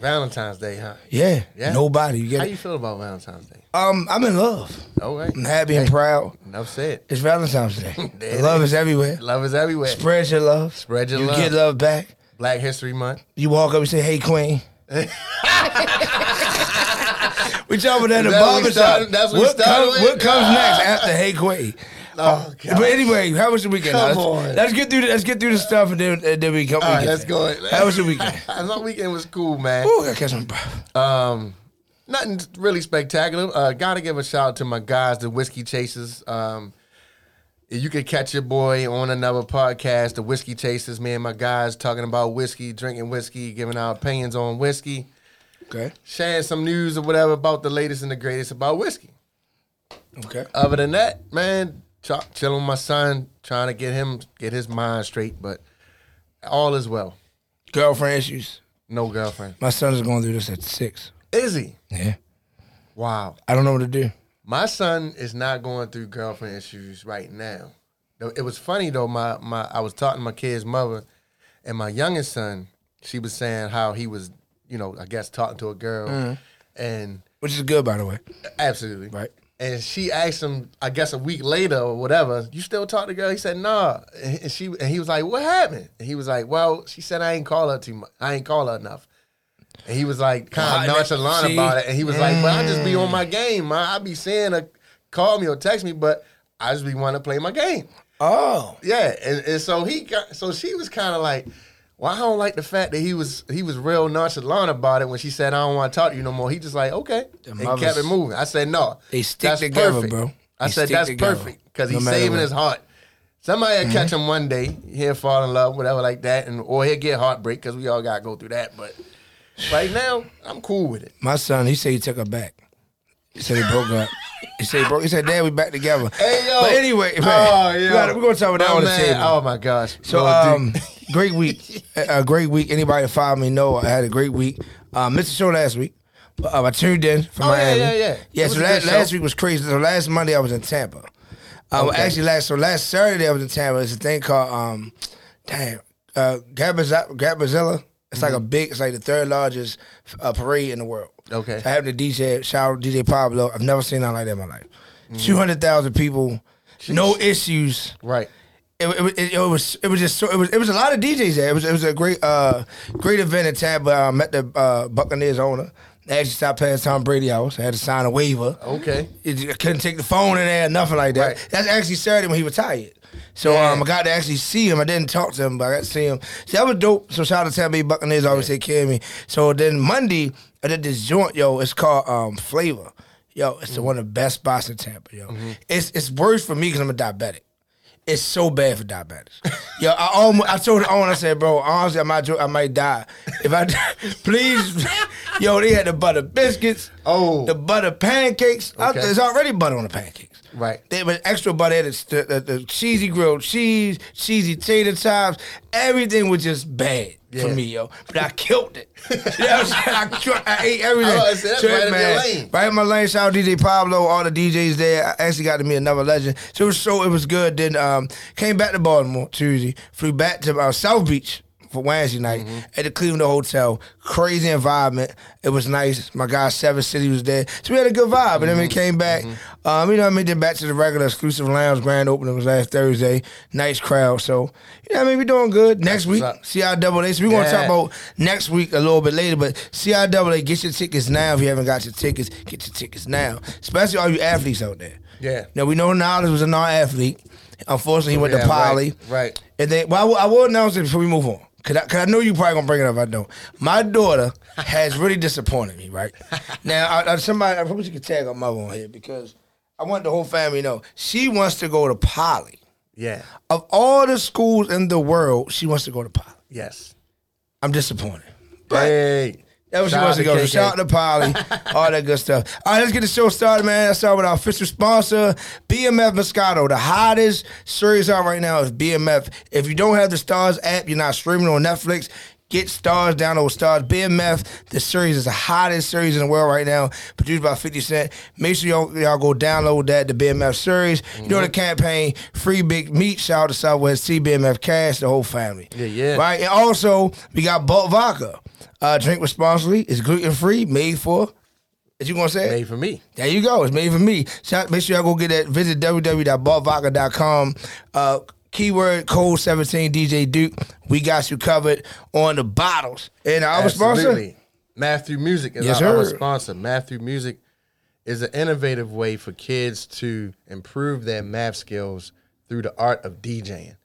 Valentine's Day, huh? Yeah, Yeah? nobody. You How get it? you feel about Valentine's Day? Um, I'm in love. All right. I'm happy and proud. Enough said. It's Valentine's Day. There it love is. everywhere. Love is everywhere. Spread your love. Spread your you love. get love back. Black History Month. You walk up and say, "Hey, Queen." we talking about that in the That's what we barber started- that's what we what, started comes, with? what comes next after "Hey, Queen"? Oh, But anyway, how was the weekend? Come let's, on. let's get through. The, let's get through the stuff and then, and then we come. All right, let's go. How was the weekend? My weekend was cool, man. Ooh, I catch. Um, nothing really spectacular. Uh, gotta give a shout out to my guys, the Whiskey Chasers. Um, you could catch your boy on another podcast, the Whiskey Chasers. Me and my guys talking about whiskey, drinking whiskey, giving our opinions on whiskey, Okay. sharing some news or whatever about the latest and the greatest about whiskey. Okay. Other than that, man, ch- chilling with my son, trying to get him get his mind straight, but all is well. Girlfriend issues. No girlfriend. My son is going through this at six. Is he? Yeah. Wow. I don't know what to do. My son is not going through girlfriend issues right now. It was funny though. My my I was talking to my kid's mother, and my youngest son. She was saying how he was, you know, I guess talking to a girl, mm-hmm. and Which is good, by the way. absolutely Right. And she asked him, I guess a week later or whatever, you still talk to girl? He said, nah. And she and he was like, what happened? And he was like, well, she said I ain't call her too much. I ain't call her enough. And he was like kind of nonchalant see? about it. And he was like, but I just be on my mm. game, man. I be seeing her call me or text me, but I just be wanting to play my game. Oh. Yeah. And, and so he got so she was kind of like, well, I don't like the fact that he was he was real nonchalant about it when she said I don't want to talk to you no more. He just like okay, and kept it moving. I said no, They stick that's together, perfect. bro. I said that's together, perfect because no he's saving what. Mm-hmm. his heart. Somebody will catch him one day, he'll fall in love, whatever like that, and or he'll get heartbreak because we all gotta go through that. But right now, I'm cool with it. My son, he said he took her back. He said he broke up. He said he broke. He said, "Dad, we back together." Hey yo, But anyway, man, oh, yo. we're gonna talk about that on the table. Oh my gosh. So, um, great week, a great week. Anybody that follow me know I had a great week. Uh, missed the show last week. but, Uh, I tuned in from Oh, yeah, Miami. yeah, yeah. Yeah, It so last, last week was crazy. So last Monday I was in Tampa. Uh, well, Okay. actually, last so last Saturday I was in Tampa. It's a thing called um, damn, uh, Gasparilla. It's like a big. It's like the third largest uh, parade in the world. Mm-hmm. Okay. So I happened to DJ shout out DJ Pablo. I've never seen nothing like that in my life. Mm. Two hundred thousand people, no issues right. It, it, it, it was it was just so it was it was a lot of DJs there. It was it was a great uh great event in Tampa. I met the uh, Buccaneers owner. I actually stopped past Tom Brady house. I had to sign a waiver. Okay. I couldn't take the phone in there, nothing like that. Right. That's actually Saturday when he retired. So Yeah. um, I got to actually see him. I didn't talk to him, but I got to see him. See, that was dope. So shout out to Tampa Bay Buccaneers, always take care of me. So then Monday, I did this joint, yo. It's called um, Flavor. Yo, it's the one of the best spots in Tampa, yo. It's it's worse for me because I'm a diabetic. It's so bad for diabetics. Yo, I almost, I told owner, I said, bro, honestly, I might, I might die. If I, please, yo, they had the butter biscuits, Oh. the butter pancakes. I- Okay. there's already butter on the pancakes. Right. They was extra butter, the, the, the, the cheesy grilled cheese, cheesy tater tots. Everything was just bad for me, yo. But I killed it. you know what I'm? I, I ate everything. I was gonna say, that's right up your lane. Right in my lane. Shout out DJ Pablo, all the DJs there. I actually got to meet another legend. So it was so it was good. Then um, came back to Baltimore Tuesday. Flew back to uh, South Beach for Wednesday night Mm-hmm. at the Cleveland Hotel. Crazy environment. It was nice. My guy Seven City was there. So we had a good vibe. And then Mm-hmm. we came back. Um, you know, I mean, then back to the regular exclusive lounge grand opening was last Thursday. Nice crowd. So, you know, I mean, we're doing good. Next week, up. CIAA. So we're gonna Yeah. talk about next week a little bit later. But CIAA, get your tickets now. If you haven't got your tickets, get your tickets now. Especially all you athletes out there. Yeah. Now we know Knowledge was a non-athlete. Unfortunately, he went Yeah, to Poly. right, right. And then, well, I will, I will announce it before we move on. Cause I, cause I know you probably gonna bring it up. I don't. My daughter has really disappointed me. Right now, I, I, somebody I could tag her mother on here because I want the whole family to know she wants to go to Poly. Yeah. Of all the schools in the world, she wants to go to Poly. Yes. I'm disappointed. But Hey. That was she wants to go. KK. shout out to Poly, all that good stuff. All right, let's get the show started, man. Let's start with our official sponsor, BMF Moscato. The hottest series out right now is BMF. If you don't have the Starz app, you're not streaming on Netflix. Get Starz, down download Starz. BMF, the series is the hottest series in the world right now, produced by 50 Cent. Make sure y'all, y'all go download that, the BMF series. You know the mm-hmm. campaign, Free Big Meech. Shout out to Southwest T, BMF Cash, the whole family. Yeah, yeah. Right? And also, we got Balt Vodka. Uh, drink responsibly. It's gluten free, made for. Is you gonna say? it? Made for me. There you go. It's made for me. Shout, make sure y'all go get that. Visit www.baltvodka.com. Uh, keyword code 17 DJ Duke. We got you covered on the bottles. And our sponsor. Absolutely. Matthew Music is Yes, our, our sponsor. Matthew Music is an innovative way for kids to improve their math skills through the art of DJing.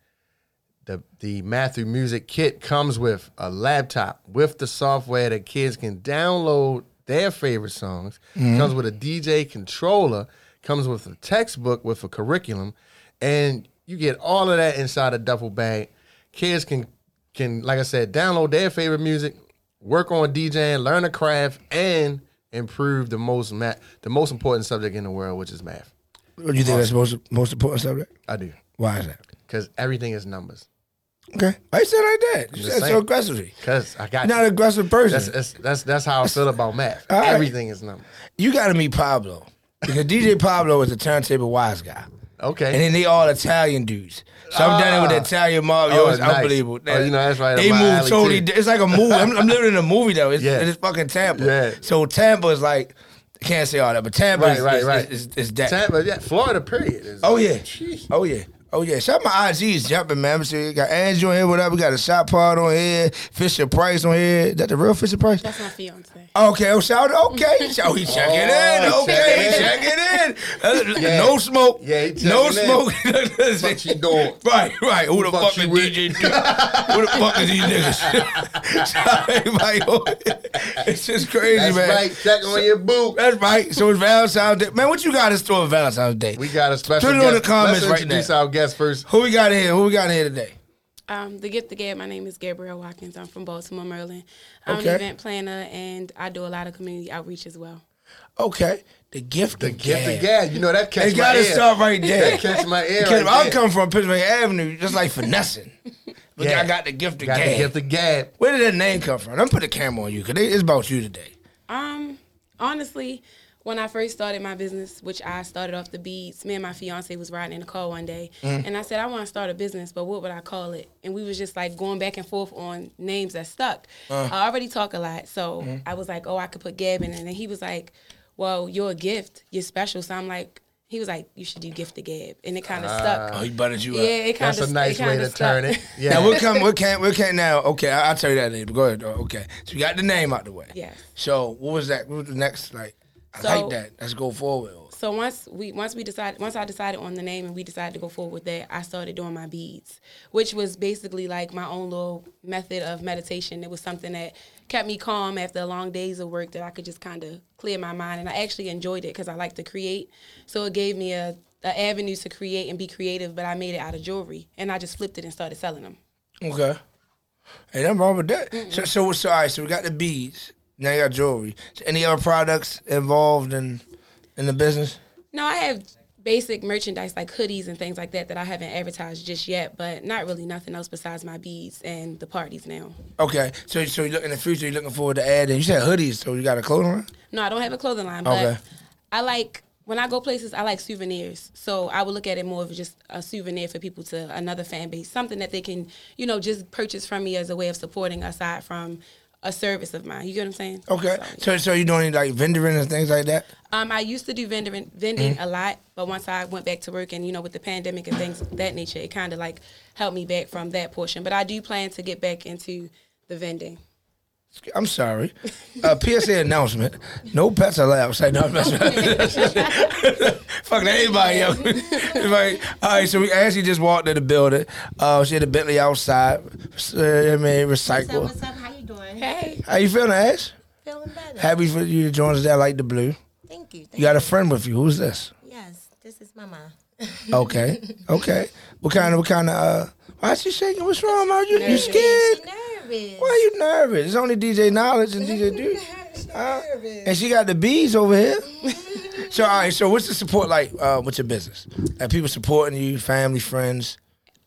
The the Matthew Music kit comes with a laptop with the software that kids can download their favorite songs. Mm-hmm. Comes with a DJ controller. Comes with a textbook with a curriculum, and you get all of that inside a duffel bag. Kids can can like I said, download their favorite music, work on DJing, learn a craft, and improve the most math, the most important subject in the world, which is math. Do you think that's the most, most important subject? I do Why is that? because everything is numbers. Okay. I said say it like that? You said so aggressively. Because I got You're not you. an aggressive person. That's, that's that's that's how I feel about math. Right. Everything is numbers. you got to meet Pablo. Because DJ Pablo is a turntable wise guy. Okay. And then they all Italian dudes. So I'm down there with the Ah. Italian mob. Oh, it's nice. unbelievable. Oh, you know, that's right They move totally. too. It's like a movie. I'm, I'm living in a movie though. It's, Yeah. it's fucking Tampa. Yeah. So Tampa is like, I can't say all that, but Tampa Right, is, right, is, right. is, is, is that. Tampa, yeah, Florida, period. Is, Oh yeah. Oh yeah. Oh yeah. Shout out my IGs jumping, man. We see- got Angie on here, whatever. We got a shot pod on here. Fisher Price on here. Is that the real Fisher Price? That's my fiance. Okay, oh, shout okay. So he checking in. Oh, Okay, he checking checking in. Uh, Yeah. No smoke. Yeah, he no in. smoke. Fuck she doing? Right, right. Who the Fuck fuck, is? DJ Who the fuck is these niggas? Shout out everybody on it. it's just crazy, That's man. right. Check on your boot. That's right. So it's Valentine's Day. Man, what you got in store for Valentine's Day? We got a special Put it on the comments Let's right now. our guest first. Who we got in here? Who we got in here today? Um, the gift to Gab, my name is Gabrielle Watkins. I'm from Baltimore, Maryland. I'm Okay. an event planner and I do a lot of community outreach as well. Okay. The gift The of gift gab. of gab. You know that catch They my gotta ear. start right there. That catch my ear. Because right I come from Pennsylvania Avenue, just like finessing. But Yeah. I got the gift of Got gab. the gift of gab. Where did that name come from? I'm put a camera on you because it's about you today. Um, honestly, when I first started my business, which I started off the beads, me and my fiance was riding in the car one day, Mm-hmm. and I said I want to start a business, but what would I call it? And we was just like going back and forth on names that stuck. Uh. I already talk a lot, so Mm-hmm. I was like, oh, I could put Gab in, and then he was like, well, you're a gift, you're special. So I'm like, he was like, you should do gift to Gab, and it kind of stuck. Oh, he buttered you Yeah, up. Yeah, it kind of. That's a nice way to turn it. Yeah. Now we'll come. We can't. We can't now. Okay, I, I'll tell you that later. Go ahead. Okay, so we got the name out the way. Yeah. So what was that? What was the next? Like, I So- like that. Let's go forward. So once we once we decided once I decided on the name and we decided to go forward with that, I started doing my beads, which was basically like my own little method of meditation. It was something that kept me calm after long days of work that I could just kind of clear my mind, and I actually enjoyed it because I like to create. So it gave me a, a avenue to create and be creative, but I made it out of jewelry, and I just flipped it and started selling them. Okay. Hey, nothing wrong with that. So, so, so, all right. So we got the beads. Now you got jewelry. Any other products involved in in the business? No, I have basic merchandise like hoodies and things like that that I haven't advertised just yet, but not really nothing else besides my beads and the parties now. Okay. So, so you look in the future. You're looking forward to adding. You said hoodies. So you got a clothing line? No, I don't have a clothing line, but Okay. I like when I go places. I like souvenirs, so I would look at it more of just a souvenir for people to another fan base, something that they can, you know, just purchase from me as a way of supporting aside from a service of mine. You get what I'm saying? Okay. So, So, so you doing like vendoring and things like that? um, I used to do vending, vending Mm-hmm. a lot, but once I went back to work and you know with the pandemic and things of that nature, it kind of like helped me back from that portion. But I do plan to get back into the vending. I'm sorry. Uh, PSA announcement. No pets allowed. Say no. Fucking anybody else. Everybody- All right, so we actually just walked in the building. Uh, she had a Bentley outside. Uh, I mean, What's up? recycle. What's up? How? Hey, How you feeling, Ash? Feeling better. Happy for you to join us there like the blue. Thank you. Thank You got a friend with you. Who's this? Yes, this is Mama. Okay. Okay. What kind of, what kind of, uh, why is she shaking? What's wrong, man? You, you scared? She nervous. nervous. Why are you nervous? It's only DJ Knowledge and DJ Duke. Huh? And she got the bees over here. so all right, so what's the support like uh, with your business? Like people supporting you, family, friends.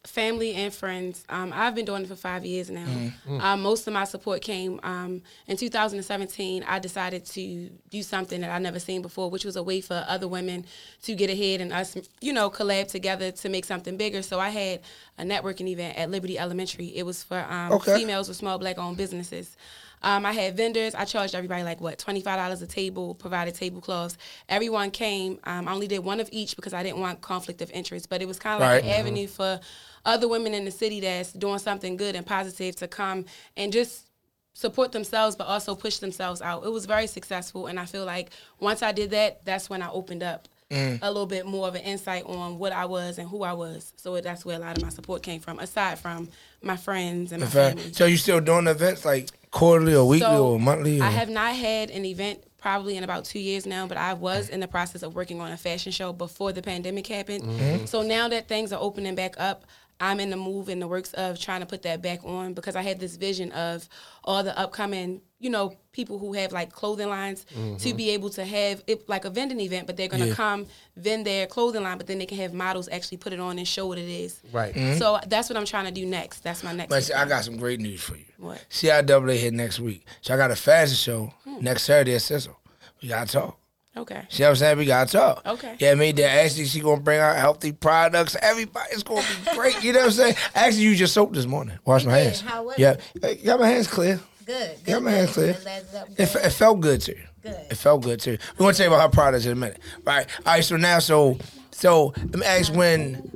Family and friends. Um, I've been doing it for five years now. Mm-hmm. Um, most of my support came um, in 2017. I decided to do something that I never seen before, which was a way for other women to get ahead and us, you know, collab together to make something bigger. So I had a networking event at Liberty Elementary. It was for um, Okay. females with small black-owned businesses. Um, I had vendors. I charged everybody like what twenty five dollars a table. Provided tablecloths. Everyone came. Um, I only did one of each because I didn't want conflict of interest. But it was kind of like Right. an avenue for other women in the city that's doing something good and positive to come and just support themselves, but also push themselves out. It was very successful, and I feel like once I did that, that's when I opened up. Mm. A little bit more of an insight on what I was and who I was. So that's where a lot of my support came from, aside from my friends and my family. so you still doing events like quarterly or weekly So, or monthly? Or? I have not had an event probably in about two years now, but I was in the process of working on a fashion show before the pandemic happened. Mm-hmm. So now that things are opening back up, I'm in the move in the works of trying to put that back on because I had this vision of all the upcoming, you know, people who have like clothing lines to be able to have it like a vending event, but they're gonna Mm-hmm. Yeah. come vend their clothing line, but then they can have models actually put it on and show what it is. Right. So that's what I'm trying to do next. That's my next. But see, I got some great news for you. What? CIAA hit next week. So I got a fashion show Hmm. next Saturday at Cecil. We gotta talk. Okay. See what I'm saying? We gotta talk. Okay. Yeah, I mean, that actually she gonna bring out healthy products. Everybody's gonna be great. You know what I'm saying? I actually used your soap this morning. Wash my hands. How was yeah, it? Hey, got my hands clear. Good. good Yeah, my hands clear. It It, good. fe- it felt good too. Good. It felt good too. We want to tell you about her products in a minute. Right. All right. So now, so so let me ask when.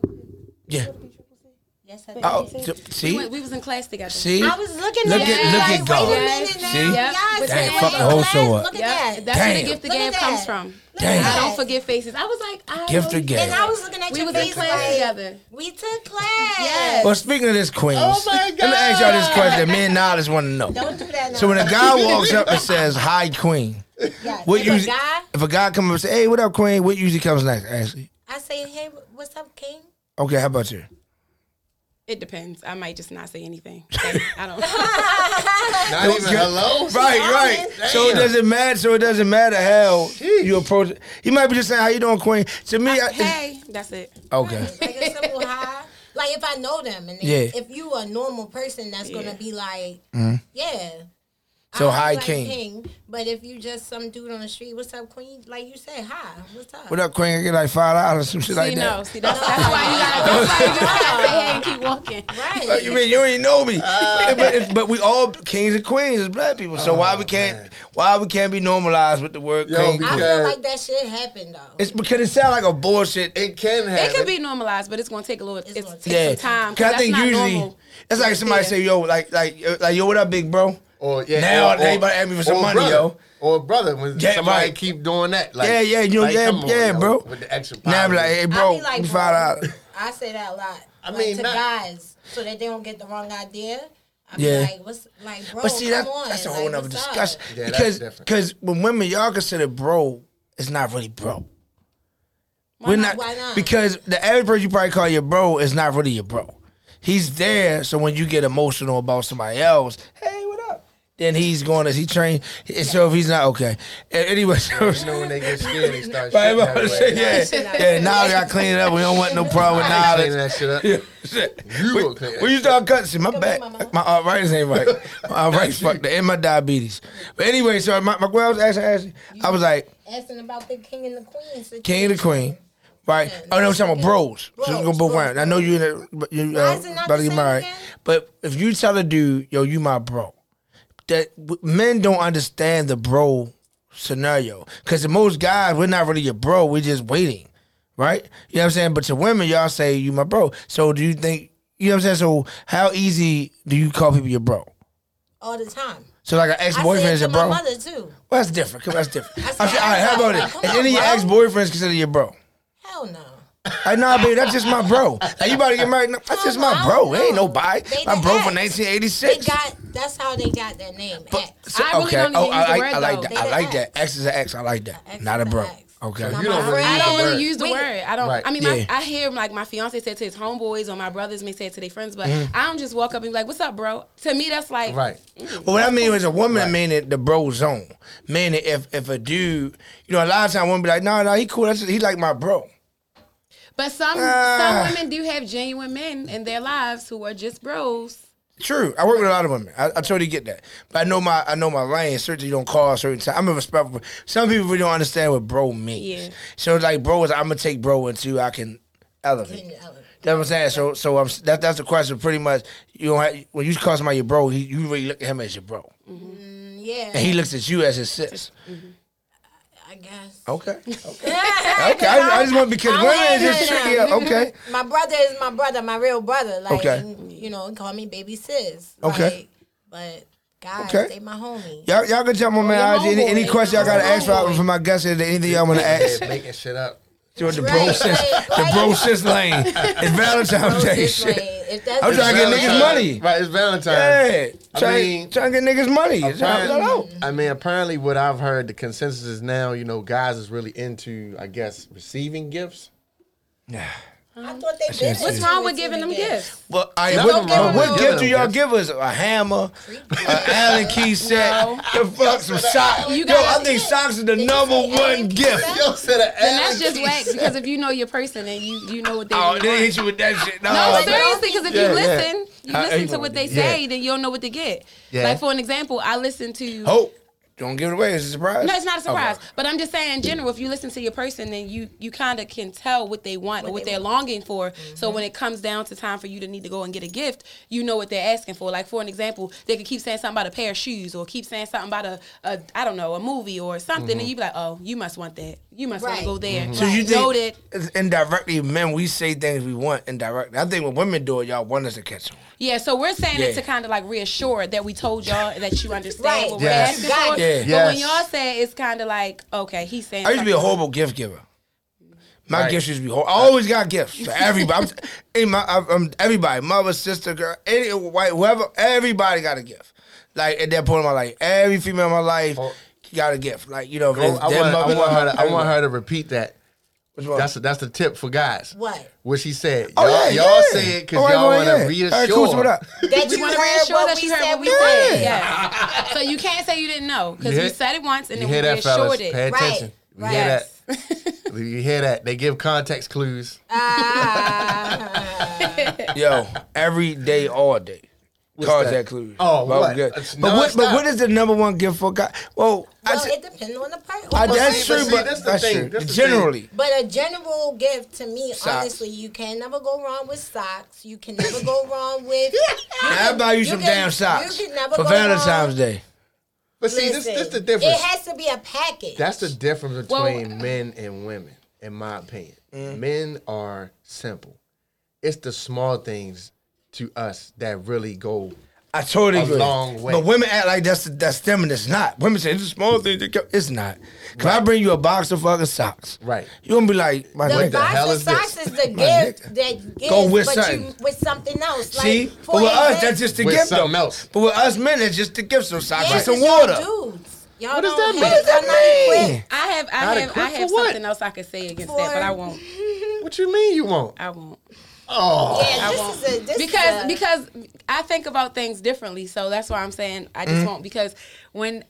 Yeah. Yes, I oh, did. Oh, so- We, see, went- we was in class together. see. I was looking Look at, at- it look like, at God. Wait a minute now. See? Yep. Yes, Dang, fuck the whole in show class. up. Look at Yeah, that. that's where the gift of Look gab at comes from. Look Damn. I don't forget faces. I was like, I Gift know- of gab. And I was looking at We your was in face class like, together. we took class. Yes. Well, speaking of this, Queens, Oh my God. let me ask y'all this question. Me and Knowledge want to know. Don't do that now. So when a guy walks up and says, "Hi, Queen," yeah. what if usually? a guy, If a guy comes up and say, "Hey, what up, Queen?" What usually comes next? Ashley. I say, hey, what's up, King? Okay, how about you? It depends. I might just not say anything. Like, I don't. Not even hello. Right, right. So it doesn't matter. So it doesn't matter how you approach it. He might be just saying, "How you doing, Queen?" To me, I, hey, that's it. okay. Like a simple hi. Like if I know them, and Yeah. if you a normal person, that's gonna be like, Mm-hmm. yeah. So I hi, like King. But if you just some dude on the street, what's up, Queen? Like you said, hi, what's up? What up, Queen? I get like five dollars, some shit See, like no. that. See, that's, that's why you gotta. That's why you gotta say hey and keep walking. Right. Like, you mean you ain't know me? but, it's- but we all kings and queens as black people. So why we can't? Why we can't be normalized with the word Yo, king? because- I feel like that shit happened though. It's because it sounds like a bullshit. It can happen. It could be normalized, but it's gonna take a little. It's, It's take take yeah, some time. 'Cause I think usually normal. it's like somebody Yeah. say, "Yo, like, like, uh, like, yo, what up, big bro?" Or yeah, Now or, or, everybody ask me for some money, brother, yo. Or brother, when Yeah, somebody right. keep doing that, like Yeah, yeah, you know, like, yeah, on, yeah, bro. With the extra Now I be like, "Hey, bro, be like, give me bro, five dollars." I say that a lot. I like mean, to not- guys, so that they don't get the wrong idea. I be Yeah. like, what's like, bro? But see, come that, on. that's a like, whole nother what's up? discussion. Yeah, because because when women y'all consider bro, it's not really bro. We're not, Why not? because the average person you probably call your bro is not really your bro. He's there, so when you get emotional about somebody else, hey, what up? Then he's going as he trained. And so if he's not okay, anyway, so, You know when they get scared, they start Right, shitting I'm about say, yeah, yeah. Now we got to clean it up. We don't want no problem with I ain't cleaning knowledge. that shit up. You When, gonna clean that when you start cutting, see, my back, mama. my arthritis ain't right. My arthritis fucked up, and my diabetes. But anyway, so my, my girl was asking, asking, I was like, Asking about the king and the queen. situation. king and the queen, right? Oh no, I'm talking about bros. So we Bros, go both bros, around. I know you in a, but you Why uh, is it not about to the get married, again? but if you tell a dude, yo, you my bro, that men don't understand the bro scenario because most guys, we're not really your bro. We're just waiting, right? You know what I'm saying? But to women, y'all say you my bro. So do you think? You know what I'm saying? So how easy do you call people your bro? all the time. So like an ex boyfriend is your to my bro? mother too. Well, that's different. That's different. I all right, how about it? Come any of your ex boyfriends considered your bro? Hell no. Like, nah, baby, that's just my bro. Like, you about to get married? No, that's just my bro. It ain't nobody. They My the bro from ex. They 1986. got. That's how they got their name. X. So- I really don't even oh, use I the like, word, I like though. that. They I the like that. X is an X. I like that. X Not a is a bro. X. Okay. So you don't really friend- I use don't the really word. use the We- word. I don't. Right. I mean, Yeah. my, I hear like my fiance said to his homeboys or my brothers may say it to their friends, but Mm-hmm. I don't just walk up and be like, "What's up, bro?" To me, that's like, Right. Well, what I mean is a woman Right. meaning the bro zone. Meaning if if a dude, you know, a lot of times women be like, no, no, he cool. That's, he like my bro. But some Ah. some women do have genuine men in their lives who are just bros. True. I work with a lot of women. I, I totally get that. But I know my I know my lane. Certainly don't call a certain time. I'm a respectful. Some people really don't understand what bro means. Yeah. So like bro is I'm gonna take bro until I can elevate. Can elevate. That's what I'm saying. So so I'm, that that's the question. Pretty much, you don't have, when you call somebody your bro, he, you really look at him as your bro, Mm, Yeah, and he looks at you as his sis. I guess. Okay. Okay. okay. I, I just want because I'm women is just no, tricky. no. Okay. My brother is my brother, my real brother. Like, Okay. you know, call me baby sis. Okay. Like, but guys, Okay. they my homie. Y'all, y'all can jump on my IG. Any, any homeboy. question y'all got to ask for, for my guests? Is there anything y'all want to ask? Yeah, making shit up. To the Right, bro sis, right, the right. bro sis lane. It's Valentine's Bro, Day. this Shit. way. If that's I'm trying to get niggas money. Right, it's Valentine's. Yeah, I trying, mean, trying to get niggas money. It's how- it's all out. I mean, apparently, what I've heard, the consensus is now, you know, guys is really into, I guess, receiving gifts. Yeah. I thought they That's it. What's wrong with giving them gifts? Well, I Nothing what, wrong what with gift do giving y'all give us? A hammer, an Allen key set, No. the fuck some socks. Yo, I think socks is the Did number one gift. set? Yo said an Then that's just whack because if you know your person and you you know what they Oh, really they hit you with that shit. No, No, man. seriously, because if Yeah, you yeah. listen, you listen I- to what they yeah. say, then you'll know what to get. Yeah. Like for an example, I listen to. Oh, don't give it away. It's a surprise. No, it's not a surprise. Okay. But I'm just saying, in general, if you listen to your person, then you you kind of can tell what they want or what they're longing for. So mm-hmm. when it comes down to time for you to need to go and get a gift, you know what they're asking for. Like for an example, they could keep saying something about a pair of shoes or keep saying something about a, a I don't know, a movie or something, and mm-hmm. you be like, oh, you must want that. You must want Right. to go there. Mm-hmm. So you know think that? indirectly men we say things we want indirectly. I think when women do it, y'all want us to catch them. Yeah, so we're saying Yeah. it to kind of like reassure that we told y'all that you understand Right. what Yes. we're asking Got for. it. But Yes. when y'all say it, it's kind of like, okay, he's saying. I used to be a something. horrible gift giver. My Right. gifts used to be horrible. I always got gifts for everybody. I'm, my, I'm, I'm- everybody, mother, sister, girl, any white, whoever, everybody got a gift. Like at that point in my life, every female in my life Oh. Got a gift. Like you know, if I, want, I, want her to, I want her to repeat that. Which one? That's that's the tip for guys. What? What she said. Oh, y'all, yeah, y'all yeah. say it because All right, y'all want to yeah. reassure. All right, cool, so what up? That you want to reassure what that we you heard said what we we said. said. Yeah. so you can't say you didn't know because You we said it once and You then we that, fellas? reassured Pay it. Right. attention. You Right. hear Yes. that? You hear that? They give context clues. Ah. Yo, every day, all day. Cause that? that clue. Oh, Well, what? good. It's But what, but nonstop. what is the number one gift for God? Well, I well, said, it depends on the person. I, that's see, true, but see, but that's the that's thing, true. that's the Generally, But a general gift to me, Socks. honestly, you can never go wrong with socks. You can never go wrong with. I'll buy you, you some can- damn socks you can never for go Valentine's wrong. Day. But see, this Listen, this the difference. It has to be a package. That's the difference Well- between men and women, in my opinion. Mm. Men are simple. It's the small things to us that really go. I totally A agree. long way. But women act like that's that's them and it's not. Women say it's a small thing. that go-" It's not. Cause I bring you a box of fucking socks. Right. You gonna be like, my the nigga. box hell of is this? socks is the gift nigga. that gives, Go with but something. you with something else. Like, See, for but with us, example- that's just the With gift. something though. else. But with us men, it's just the gift. Some socks Yeah, and some water. Dudes. Y'all What does that mean? What does that mean? I have I Not have I have for what? something else I could say against that, but I won't. What you mean you won't? I won't. Oh, Yeah, this is a this because is a, because I think about things differently, so that's why I'm saying I Mm-hmm. just won't. Because when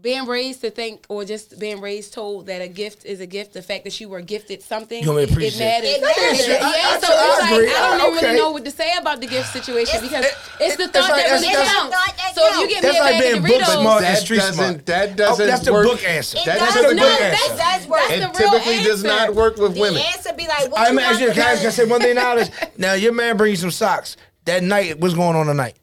being raised to think, or just being raised told that a gift is a gift, the fact that you were gifted something, You want me to it appreciate matters. It matters. Yeah, I- I- so I it's agree. like I don't even Okay. really know what to say about the gift situation because it- it's the thought like- that really that's- counts. that So if you counts. give me That's a like bag being of Doritos, smart That and doesn't- smart. that doesn't Oh, that's the work. book answer. It That does doesn't not. work. That does work. That's It the real typically does not work with the women. answer be like, what I'm you gonna ask you. want Can I, for can I say one thing now? Is now your man bring you some socks. That night, what's going on tonight?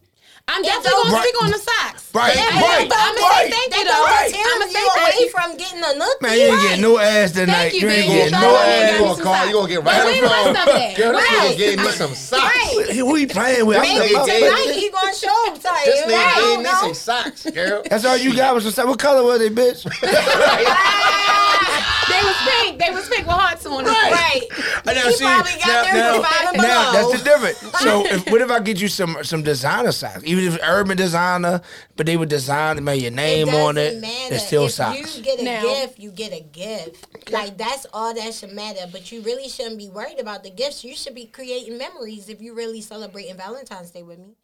I'm definitely gonna speak on the socks. Right, Yeah, right, but I'm gonna right. say thank you though. Right. I'm gonna say you thank away you. from getting a look. Man, you ain't getting no ass tonight. Thank you, you ain't baby. getting no ass. you. You gonna call? You gonna get right we on the phone? Girl, this Right. nigga gave me some socks. Right. Who he playing with? I'm Maybe tonight he gonna show him to This nigga I gave me some socks, girl. That's all you got was some socks. What color were they, bitch? They was pink. They was pink with hearts on them. Right. And now, He see, probably got now, them now, for five and now, that's the difference. So, if, what if I get you some some designer socks? Even if urban designer, but they would design, make your name on doesn't it. Matter. It's still if socks. you get a Now- gift, you get a gift. Like that's all that should matter. But you really shouldn't be worried about the gifts. You should be creating memories if you really celebrating Valentine's Day with me.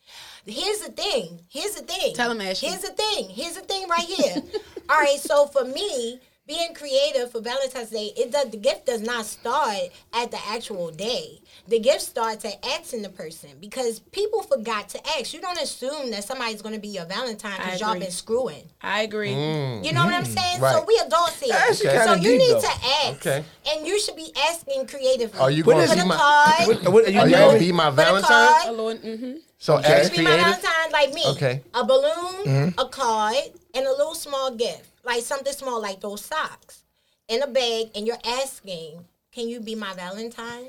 Here's the thing. Here's the thing. Tell 'em, Ashley. Here's the thing. Here's the thing right here. all right. So for me. Being creative for Valentine's Day, it does the gift does not start at the actual day. The gift starts at asking the person because people forgot to ask. You don't assume that somebody's going to be your Valentine because y'all been screwing. I agree. Mm. You know what I'm mm. saying? So we adults here. That's So you deep, need though. to ask. Okay. And you should be asking creatively. Are you What going is to be my? card. What, what, are you Are you gonna be my Valentine? card. Mm-hmm. So Okay. ask Be my creative. Valentine like me. Okay. A balloon, mm-hmm. a card, and a little small gift. Like something small like those socks. In a bag, and you're asking, can you be my Valentine?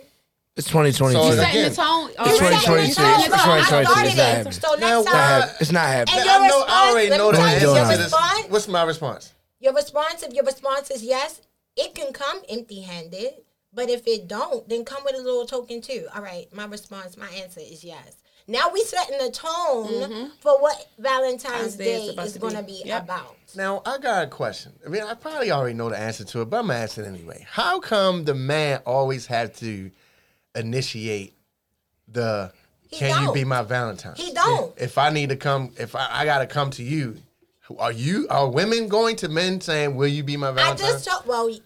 It's 2022. So You Again. setting the tone. It's already. 2022. It's not- 2022. It's not happening. So next Not time. It's not happening. And I your know. I already know the let me tell answer you to your this. response. What's my response? Your response, if your response is yes, it can come empty-handed. But if it don't, then come with a little token too. All right, my response, my answer is yes. Now we setting the tone mm-hmm. for what Valentine's Valentine's Day is Day supposed is going to be. be Yep. about. Now I got a question. I mean, I probably already know the answer to it, but I'm gonna ask it anyway. How come the man always had to initiate the He "Can you don't. be my Valentine"? He don't. If I need to come, if I, I gotta come to you, are you are women going to men saying, "Will you be my Valentine"? I Valentine"? just told, well,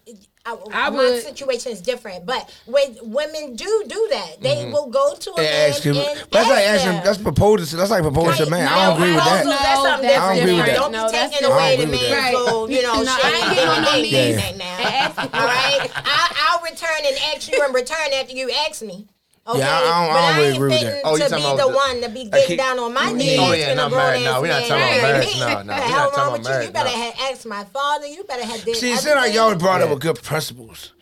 I, I my would- situation is different, but when women do do that, they Mm-hmm. will go to a man ask him. and That's like asking. them. That's proposing. That's like proposing to a man. I don't agree with that. proposals, That's No, something. I don't agree with that. Don't No, be taking away the different. I man don't you know, No, I ain't getting on no Ding, knees. ding, Yeah. ding, now. All right? I, I'll return and ask you in return after you ask me. Okay, Yeah, I don't- I but don't I really ain't agree with that. Oh, you to talking be about the the- one to be I getting keep- down on my Oh, knees. yeah, asking not a grown married. No, ass we not talking about marry marriage. me. No, no, What we the not talking wrong about with you? You better have asked my father. You better have did See, it seems like y'all brought up with good principles.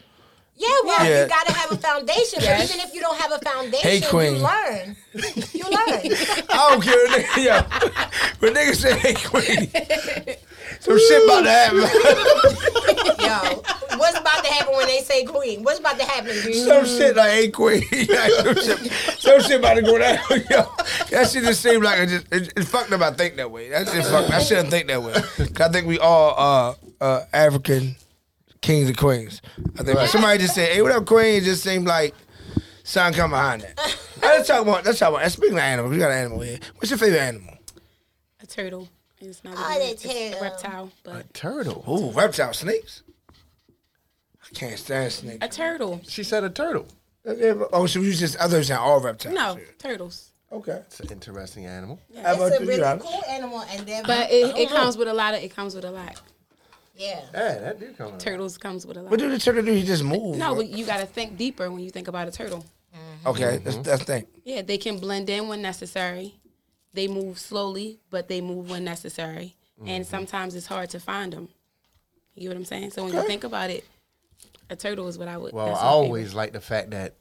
Yeah, well, Yeah. you gotta have a foundation. But even if you don't have a foundation, Hey, Queen. you learn. You learn. I don't care, what nigga. Yo, when niggas say, "Hey, queen," some shit about to happen. Yo, what's about to happen when they say queen? What's about to happen, dude? some shit like, "Hey, queen." Like, some, shit, some shit about to go down. Yo, that shit just seems like it just it, it's fucked up. I think that way. That's just fucked. I shouldn't think that way. I think we all uh uh African kings and queens. I think when somebody just said, "Hey, what up, queen?" It just seemed like something come behind that. Let's talk about. Let's talk about. and Speaking of animals, we got an animal here. What's your favorite animal? A turtle. It's not Oh, really- that it's a turtle. reptile, but turtle. Ooh, reptile snakes. I can't stand snakes. a turtle. She said a turtle. Oh, so you just others than all reptiles? No, turtles. Okay. It's an interesting animal. How about It's a really cool animal, and they're But it, it comes with a lot of. It comes with a lot. Yeah. Hey, that do come. out. Turtles comes with a lot. What do the turtle do? He just move. No, but you got to think deeper when you think about a turtle. Mm-hmm. Okay, that's mm-hmm. that's the thing. Yeah, they can blend in when necessary. They move slowly, but they move when necessary. And mm-hmm. sometimes it's hard to find them. You get what I'm saying? So when you think about it, a turtle is what I would. Well, I my always like the fact that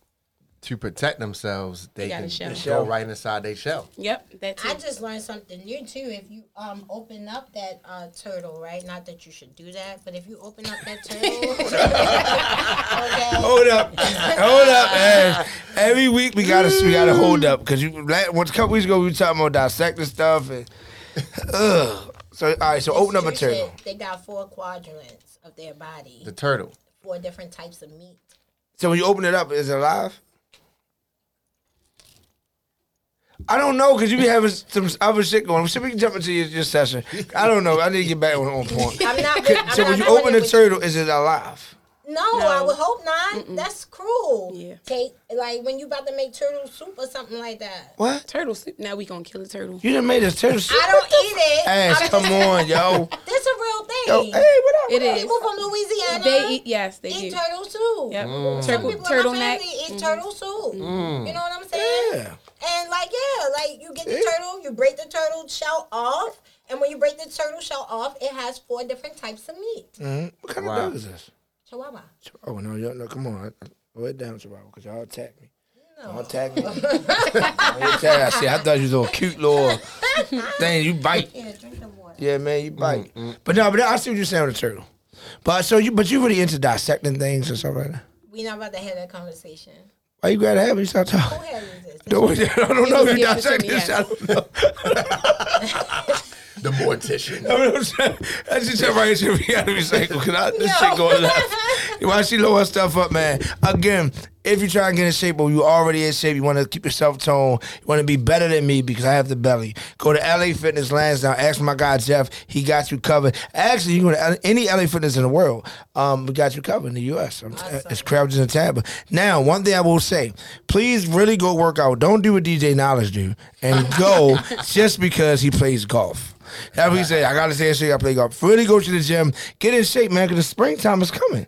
to protect themselves, they, They got can a shell. go right inside their shell. Yep, that too. I just learned something new too. If you um open up that uh, turtle, right? Not that you should do that, but if you open up that turtle, okay. Hold up, hold up. man. every week we gotta we gotta hold up because you. la- Once a couple weeks ago we were talking about dissecting stuff and. Ugh. So all right, so open up a turtle. shit. They got four quadrants of their body, The turtle. four different types of meat. So when you open it up, is it alive? I don't know because you be having some other shit going. Should we jump into your, your session? I don't know. I need to get back on, on point. I'm not. I'm So not when you open it the turtle, is it alive? No, I would hope not. That's cruel. Yeah. Take like when you about to make turtle soup or something like that. What? turtle soup. Now we gonna kill a turtle. You done made a turtle soup? I don't eat it. Ass, I'm come just- on, yo. That's a real thing. Yo, hey, what up? It is. People from Louisiana. They eat. Yes, they eat do. turtle soup. Yep. Mm. Some Turtle people in my turtleneck. family eat mm-hmm. turtle soup. Mm. You know what I'm saying? Yeah. And like, yeah, like you get the turtle, you break the turtle shell off, and when you break the turtle shell off, it has four different types of meat. Mhm. What kind Wow. of dog is this? Chihuahua. Oh no, yo, no, come on. Go it down, Chihuahua, because y'all attack me. Don't attack me. Don't attack. I see. I thought you was a cute little thing. You bite. Yeah, drink the water. Yeah, man, you bite. But no, but I see what you're saying with the turtle. But so you, but you really into dissecting things and stuff like that. We not about to have that conversation. Why you gotta have it? You start Who talking. has this? No, I don't know if you Give dissect this. I don't know. The mortician. I mean, I'm saying, I just said right here, we gotta recycle. Cause I, this shit going left. Why she lower stuff up, man? Again, if you try to get in shape, or you already in shape, you want to keep yourself toned, you want to be better than me because I have the belly. Go to LA Fitness Lansdowne. Ask my guy Jeff. He got you covered. Actually, you can go to any LA Fitness in the world. Um, we got you covered in the U.S. I'm- It's Crouches and Tampa. Now, one thing I will say: please really go work out. Don't do what DJ Knowledge do, and go just because he plays golf. That's what he said. I gotta stay in shape. I play golf. Really go to the gym. Get in shape, man, because the springtime is coming.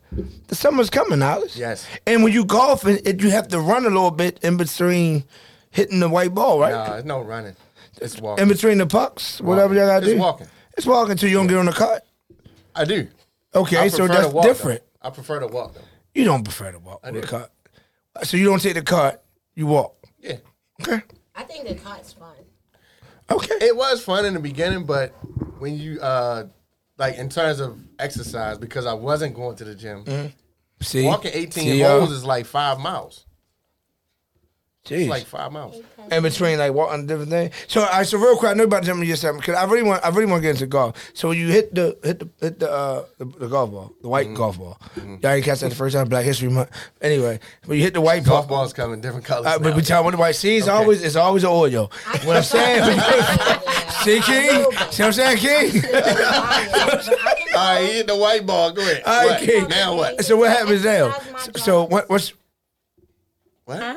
The summer's coming, Knowledge. Yes. And when you golfing, it, you have to run a little bit in between hitting the white ball, right? Nah, it's no running. It's walking. In between the pucks, whatever you gotta It's walking. It's walking until you don't get on the cut. I do. Okay, I so prefer to that's walk, though. different. I prefer to walk though. You don't prefer to walk with do. a cut. So you don't take the cut, you walk. Yeah. Okay. I think the cot's fun. Okay. It was fun in the beginning, but when you uh like in terms of exercise, because I wasn't going to the gym, See, walking 18 See, y'all? holes is like five miles. Jeez. It's like five miles. in between like walking a different things. So I so real quick, I know about jumping just something because I really want I really want to get into golf. So when you hit the hit the hit the uh the, the golf ball, the Mm-hmm. white golf ball. Y'all didn't catch that the first time Black History Month. Anyway, when you hit the white Golf ball. balls come in different colors. Uh, but now. we tell what the white see, it's always it's always an oil. What I'm saying, see King, see what I'm saying, King. All right, he hit the white ball. Go ahead. All right, What? King. Now what? So what happens now? So, so what what's What?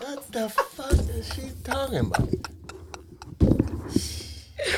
what the fuck is she talking about?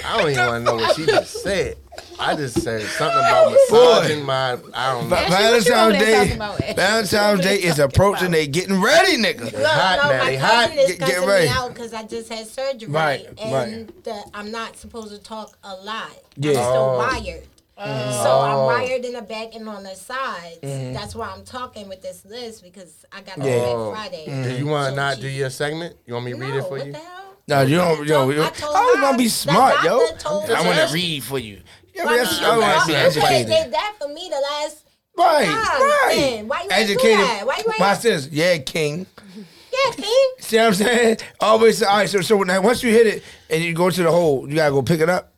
I don't even want to know what she just said. I just said something about massaging my. I don't know. Va- Ashley, what you over Valentine's Day? talking about, Ashley? Valentine's Day is approaching. They getting ready, nigga. Look, hot no, now, my they cousin hot. is Get- get ready. me out because I just had surgery, Right, and right. The, I'm not supposed to talk a lot. Yeah. I'm still Oh. wired. Mm-hmm. So Oh. I'm wired in the back and on the sides. Mm-hmm. That's why I'm talking with this list because I got to Yeah. yeah. Oh. Friday. Mm-hmm. Do you want to not do your segment? You want me to read it for what you? the hell? No, you don't. Yo, I yo, I told always want to be smart, yo. I want to read for you. Yeah, but that's, not? I want to be You educated. did that for me the last. Right, Time, right. then. Why you ain't do educated. Why you ain't- Watch. Yeah, King. Yeah, King. See what I'm saying? Always. All right. So, so now once you hit it and you go to the hole, you gotta go pick it up.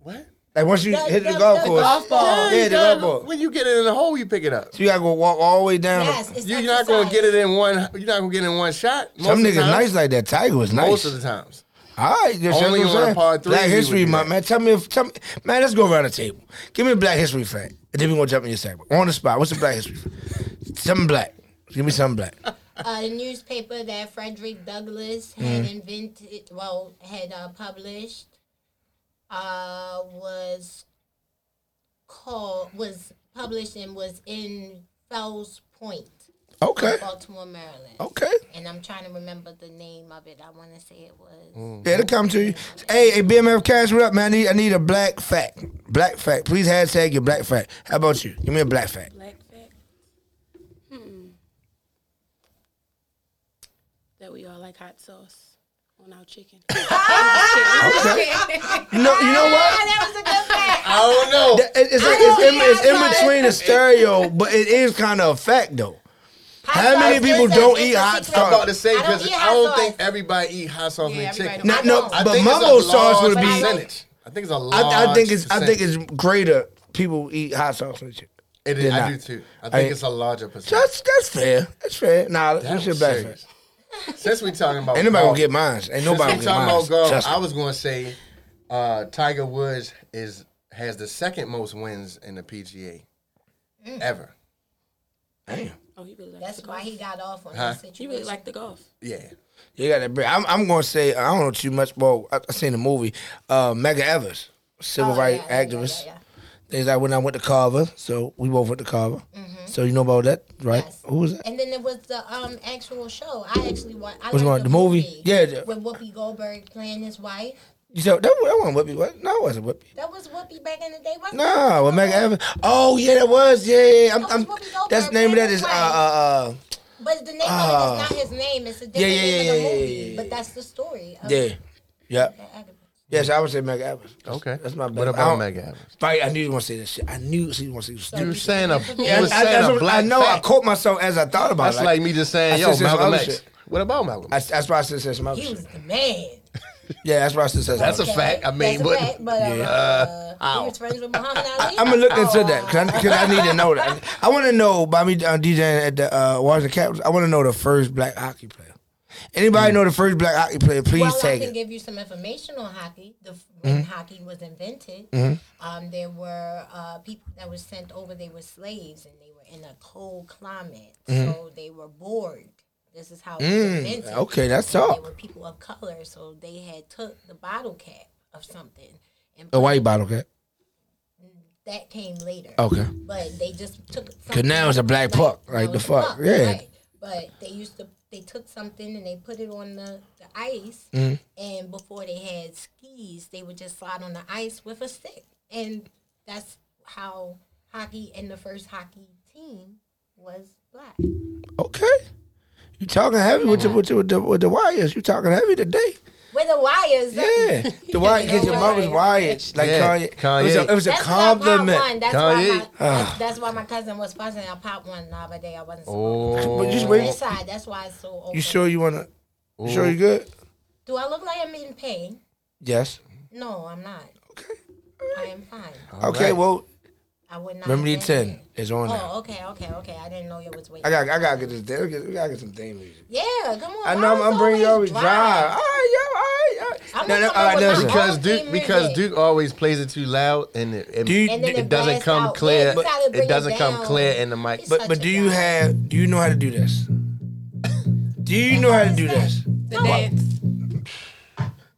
What? Like once you The- hit the, the- golf the course, golf ball. yeah, the golf ball. When you get it in the hole, you pick it up. So you gotta go walk all the way down. Yes, it's You're not gonna exercise. get it in one. You're not gonna get it in one shot. Most Some niggas times. nice like that. Tiger was nice. Most of the times. All right, just Only that's what on a saying. par three Black History Month, man. Tell me, if, tell me, man. Let's go around the table. Give me a Black History fact, and then we are gonna jump in your segment on the spot. What's the Black History? fact? Something black. Give me something black. uh, the newspaper that Frederick Douglass Mm-hmm. had invented, well, had uh, published, uh, was called, was published and was in Fells Point, Okay, Baltimore, Maryland. okay. And I'm trying to remember the name of it. I want to say it was. Mm. Yeah, it'll come to you. Hey, hey, BMF Cash, what up, man? I need, I need a black fact. Black fact. Please hashtag your black fact. How about you? Give me a black fact. Black fact. Hmm. That we all like hot sauce on our chicken. Okay. You know, you know what? that was a good fact. I don't know. That- it- It's, it's, in, it's in between a stereo, but it is kind of a fact though. How many people don't eat hot secret. I'm sauce? about to say I don't because I, don't think everybody eat hot sauce Yeah, with chicken. don't. No, I no, but think mumbo sauce would large be. percentage. I think it's a large. I, I think it's. I think it's greater. People eat hot sauce with chicken. It is, They're I do too. I think I- it's a larger percentage. That's that's fair. That's fair. Nah, That that's your was black serious. Since we talking about anybody nobody gonna get mine. Ain't nobody we gonna talking get mine. about golf, I was gonna say uh, Tiger Woods is has the second most wins in the PGA ever. Damn. Oh, he really likes That's the why he got off on Huh? that situation. He really liked the golf. Yeah. You got that break. I'm, I'm gonna say I don't know too much. Well, I, I seen the movie. Uh, Medgar Evers, civil Oh, rights yeah, yeah, activist. yeah, yeah. Things like when I went to Carver, so we both went to Carver. So you know about that, right? Yes. Who was that? And then there was the um actual show. I actually watched. I Which like one? The movie? Yeah, the- With Whoopi Goldberg playing his wife. You said that, that wasn't Whippy. What? No, it wasn't Whippy. That was Whoopi back in the day. Wasn't No, it? with Medgar Evers. Oh yeah, that was. Yeah, yeah. yeah. I'm, That I'm, was that's the name of that is uh, uh, uh. But the name Ah. of it is not his name. It's a different Yeah, yeah, name yeah, of the yeah, movie. yeah, yeah, But that's the story. Of Yeah, yeah. the. Yes, I would say Meg Evans. Okay. That's my What bad. I about don't- Meg Evans? Right, I knew you want to say this shit. I knew you want to say this You were saying a, you Yeah, were I, saying that's a black I know. I caught myself as I thought about That's it. like me just saying, I yo, Malcolm X. shit. What about Malcolm? I, that's why I said said some He was the man. Yeah, that's why I said some That's other a fact. I mean, That's but- fact, but uh, Yeah. uh, he was friends with Muhammad Ali. I'm gonna look into Oh, that because I, need to know that. I want to know by me uh, DJing at the uh, Washington Capitals. I want to know the first black hockey player. Anybody know the first black hockey player? Please well, I can it. give you some information on hockey. The, when hockey was invented, um, there were uh, people that were sent over. They were slaves, and they were in a cold climate, so they were bored. This is how was invented. Okay, that's And They were people of color, so they had took the bottle cap of something, and A white bottle cap. that came later. Okay. But they just took Cause now it's a black puck, like the fuck, puck, yeah. right. But they used to they took something and they put it on the, the ice Mm-hmm. and before they had skis, they would just slide on the ice with a stick. And that's how hockey and the first hockey team was black. Okay. You talking heavy with the with the, with the, with the wires? You talking heavy today? With the wires. Yeah, the wire because your mom was wired like Yeah, Kanye. It was a, it was a That's why I compliment. one. That's Kanye. why, my, that's, ah. that's why my cousin was fussing. I popped one the other day. I wasn't supposed oh. oh, But just to. wait. This side, that's why it's so open. You sure you wanna? You sure you good? Do I look like I'm in pain? Yes. No, I'm not. Okay. I am fine. Okay. right. Well, I would not. remedy have ten here. is on now. Oh, okay, okay, okay. I didn't know you was waiting. I got I gotta get this. damn- We gotta get some theme music. yeah, come on. I know I'm, I'm bringing you always always dry. All right, yo, all right, all right. I'm No, gonna no, all right, up uh, with listen. my because Duke because music. Duke always plays it too loud and it, it, Do you- And it it doesn't come out. clear. Yeah, you it it doesn't come clear in the mic. He's But but a do you guy. have? Do you know how to do this? Do you know how to do this? The dance.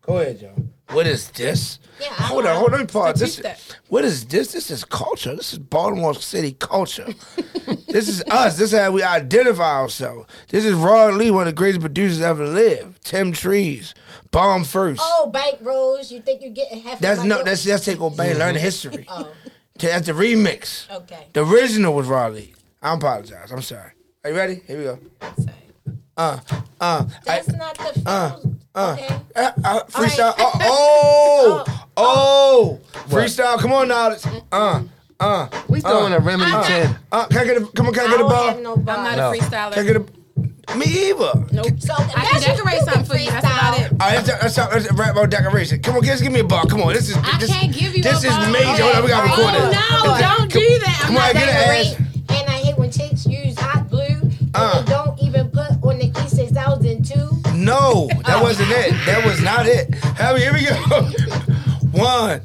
Go ahead, Joe. What is this? Yeah, hold on, hold on. Let me pause. This, what is this? This is culture. This is Baltimore City culture. this is us. This is how we identify ourselves. This is Rod Lee, one of the greatest producers ever lived. Tim Trees, Bomb First. Oh, bank rolls. You think you get half? that's no. That's that's take over. Bang, Learn the history. Oh, That's the remix. okay. The original was Rod Lee. I apologize. I'm sorry. Are you ready? Here we go. Sorry. Uh, uh, That's not the uh. Uh, okay. uh, uh, freestyle. right. Oh, oh, oh, freestyle. Come on now. Let's- Uh, uh, we throwing a remedy ten. uh. Can I get a? Come on, can I I get a don't ball? have no bar. I'm not No. a freestyler. Can I get a? Me either. Nope. So I can decorate something for you. That's about it. All right, let's, let's, let's, let's rap about decoration. Come on, just give me a ball. Come on, this is. I this, can't give you This a is ball. major. Hold on, we gotta record Oh this. no! Don't do that. I'm Come on, not get an ass. And I hate when chicks use hot glue and Uh. they don't even put on the E6002. No, that wasn't it. That was not it. Happy, here we go. One.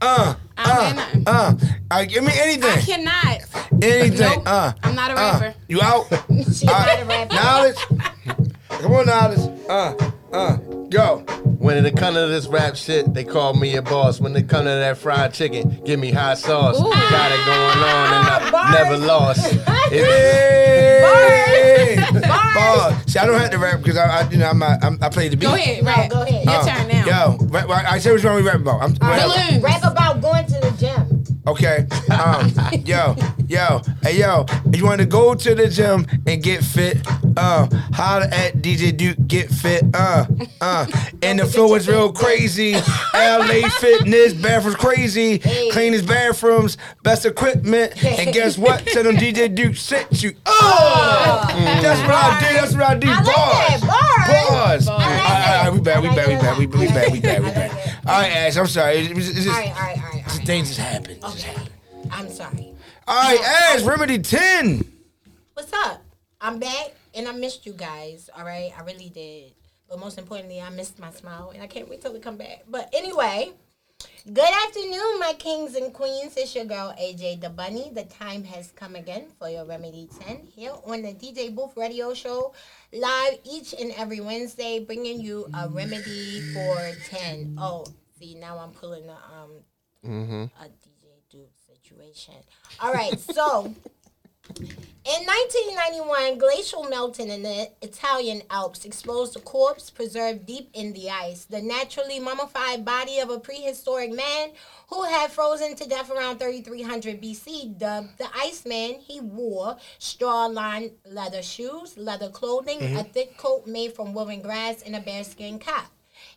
Uh. I Uh. Uh. Right, give me anything. I cannot. Anything. Nope. Uh. I'm not a uh. rapper. You out? She All not a rapper. Knowledge. Come on, knowledge. Uh. Uh. Go. When it come to this rap shit, they call me a boss. When it come to that fried chicken, give me hot sauce. Ooh. Got it going on and I Bars. never lost. It- Hey. Bars. Bars. See, I don't have to rap because I, I you know, I'm, not- I'm, I play the beat. Go ahead, No, rap. go ahead. Your Uh, turn now. Yo, rap, rap, I say what's wrong we rap about. I'm, whatever. Balloons. Rap about going to the gym. Okay. Um, yo, yo, hey yo, you want to go to the gym and get fit? Uh, holler at DJ Duke, get fit. Uh, uh, and the floor is real crazy. LA fitness, bathrooms crazy. Cleanest bathrooms, best equipment. And guess what? Tell them DJ Duke sent you. Oh, that's what I do. That's what I do. I Bars. Bars. Bars. All right, all right, we back, we back, we back, we back, we back, we back. All right, Ash, I'm sorry. It's, it's, it's All right, all right, all right. All right. things just happen. It just Okay. happen. I'm sorry. All right, Ash, Remedy 10. What's up? I'm back and I missed you guys. All right, I really did. But most importantly, I missed my smile and I can't wait till we come back. But anyway, good afternoon, my kings and queens. It's your girl AJ the Bunny. The time has come again for your Remedy 10 here on the DJ Booth Radio Show, live each and every Wednesday, bringing you a remedy for 10. Oh, see, now I'm pulling the um Mm-hmm. a DJ Duke situation. All right, so. In 1991, glacial melting in the Italian Alps exposed a corpse preserved deep in the ice. The naturally mummified body of a prehistoric man who had frozen to death around 3300 BC, dubbed the Iceman. He wore straw-lined leather shoes, leather clothing, mm-hmm. a thick coat made from woven grass, and a bearskin cap.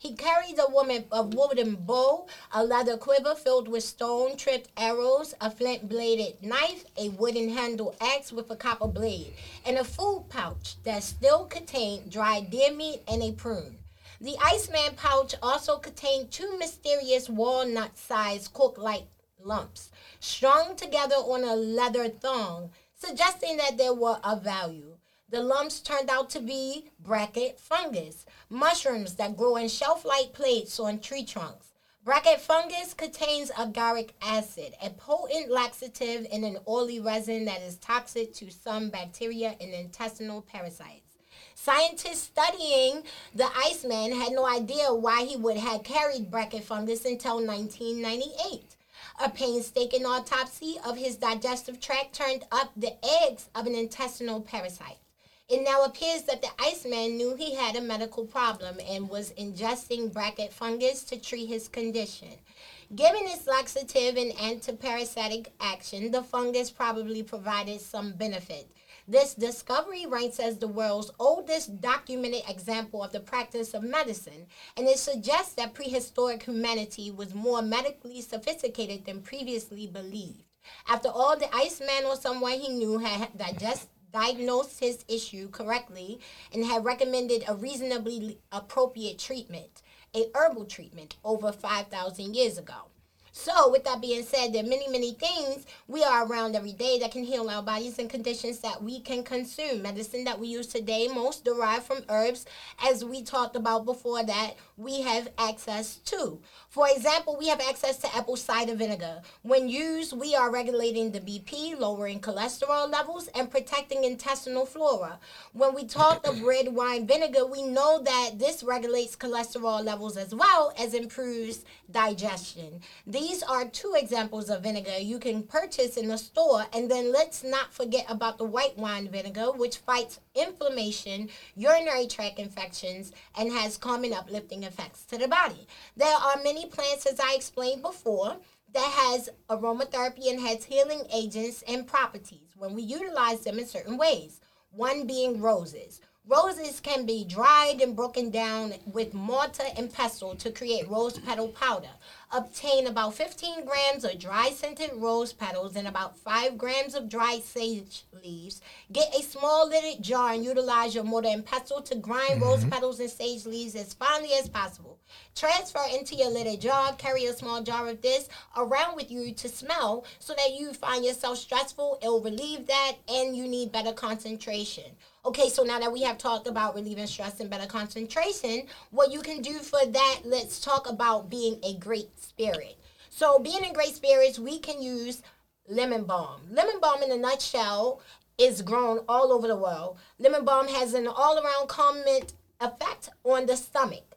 He carried a woman a wooden bow, a leather quiver filled with stone tripped arrows, a flint bladed knife, a wooden handled axe with a copper blade, and a food pouch that still contained dried deer meat and a prune. The Iceman pouch also contained two mysterious walnut sized cork like lumps strung together on a leather thong, suggesting that they were of value. The lumps turned out to be bracket fungus, mushrooms that grow in shelf like plates on tree trunks. Bracket fungus contains agaric acid, a potent laxative in an oily resin that is toxic to some bacteria and intestinal parasites. Scientists studying the Iceman had no idea why he would have carried bracket fungus until 1998. A painstaking autopsy of his digestive tract turned up the eggs of an intestinal parasite. It now appears that the Iceman knew he had a medical problem and was ingesting bracket fungus to treat his condition. Given its laxative and antiparasitic action, the fungus probably provided some benefit. This discovery ranks as the world's oldest documented example of the practice of medicine, and it suggests that prehistoric humanity was more medically sophisticated than previously believed. After all, the Iceman or someone he knew had digest, diagnosed his issue correctly and had recommended a reasonably appropriate treatment, a herbal treatment, over 5,000 years ago. So, with that being said, there are many, many things we are around every day that can heal our bodies and conditions that we can consume. Medicine that we use today, most derived from herbs, as we talked about before that, we have access to. For example, we have access to apple cider vinegar. When used, we are regulating the BP, lowering cholesterol levels, and protecting intestinal flora. When we talk of red wine vinegar, we know that this regulates cholesterol levels as well as improves digestion. These are two examples of vinegar you can purchase in the store. And then let's not forget about the white wine vinegar, which fights inflammation, urinary tract infections, and has calming, uplifting effects to the body. There are many plants, as I explained before, that has aromatherapy and has healing agents and properties when we utilize them in certain ways. One being roses. Roses can be dried and broken down with mortar and pestle to create rose petal powder. Obtain about 15 grams of dry scented rose petals and about 5 grams of dried sage leaves. Get a small lidded jar and utilize your mortar and pestle to grind rose mm-hmm. petals and sage leaves as finely as possible. Transfer into your lidded jar. Carry a small jar of this around with you to smell so that you find yourself stressful. It'll relieve that and you need better concentration. Okay, so now that we have talked about relieving stress and better concentration, what you can do for that, let's talk about being a great spirit. So, being in great spirits, we can use lemon balm. Lemon balm, in a nutshell, is grown all over the world. Lemon balm has an all around calming effect on the stomach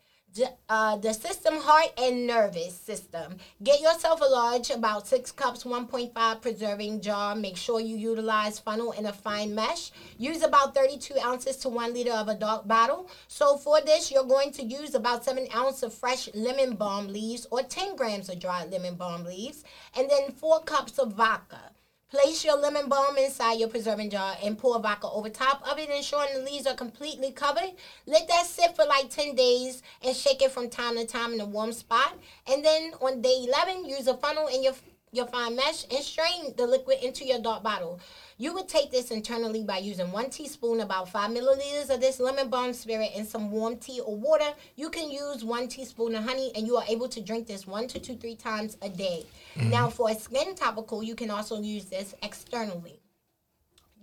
uh, the system, heart, and nervous system. Get yourself a large, about six cups, 1.5 preserving jar. Make sure you utilize funnel in a fine mesh. Use about 32 ounces to one liter of a dark bottle. So for this, you're going to use about seven ounces of fresh lemon balm leaves or 10 grams of dried lemon balm leaves, and then four cups of vodka. Place your lemon balm inside your preserving jar and pour vodka over top of it, ensuring the leaves are completely covered. Let that sit for like 10 days and shake it from time to time in a warm spot. And then on day 11, use a funnel in your your fine mesh and strain the liquid into your dark bottle. You would take this internally by using one teaspoon, about five milliliters of this lemon balm spirit, and some warm tea or water. You can use one teaspoon of honey, and you are able to drink this one to two, three times a day. Mm-hmm. Now, for a skin topical, you can also use this externally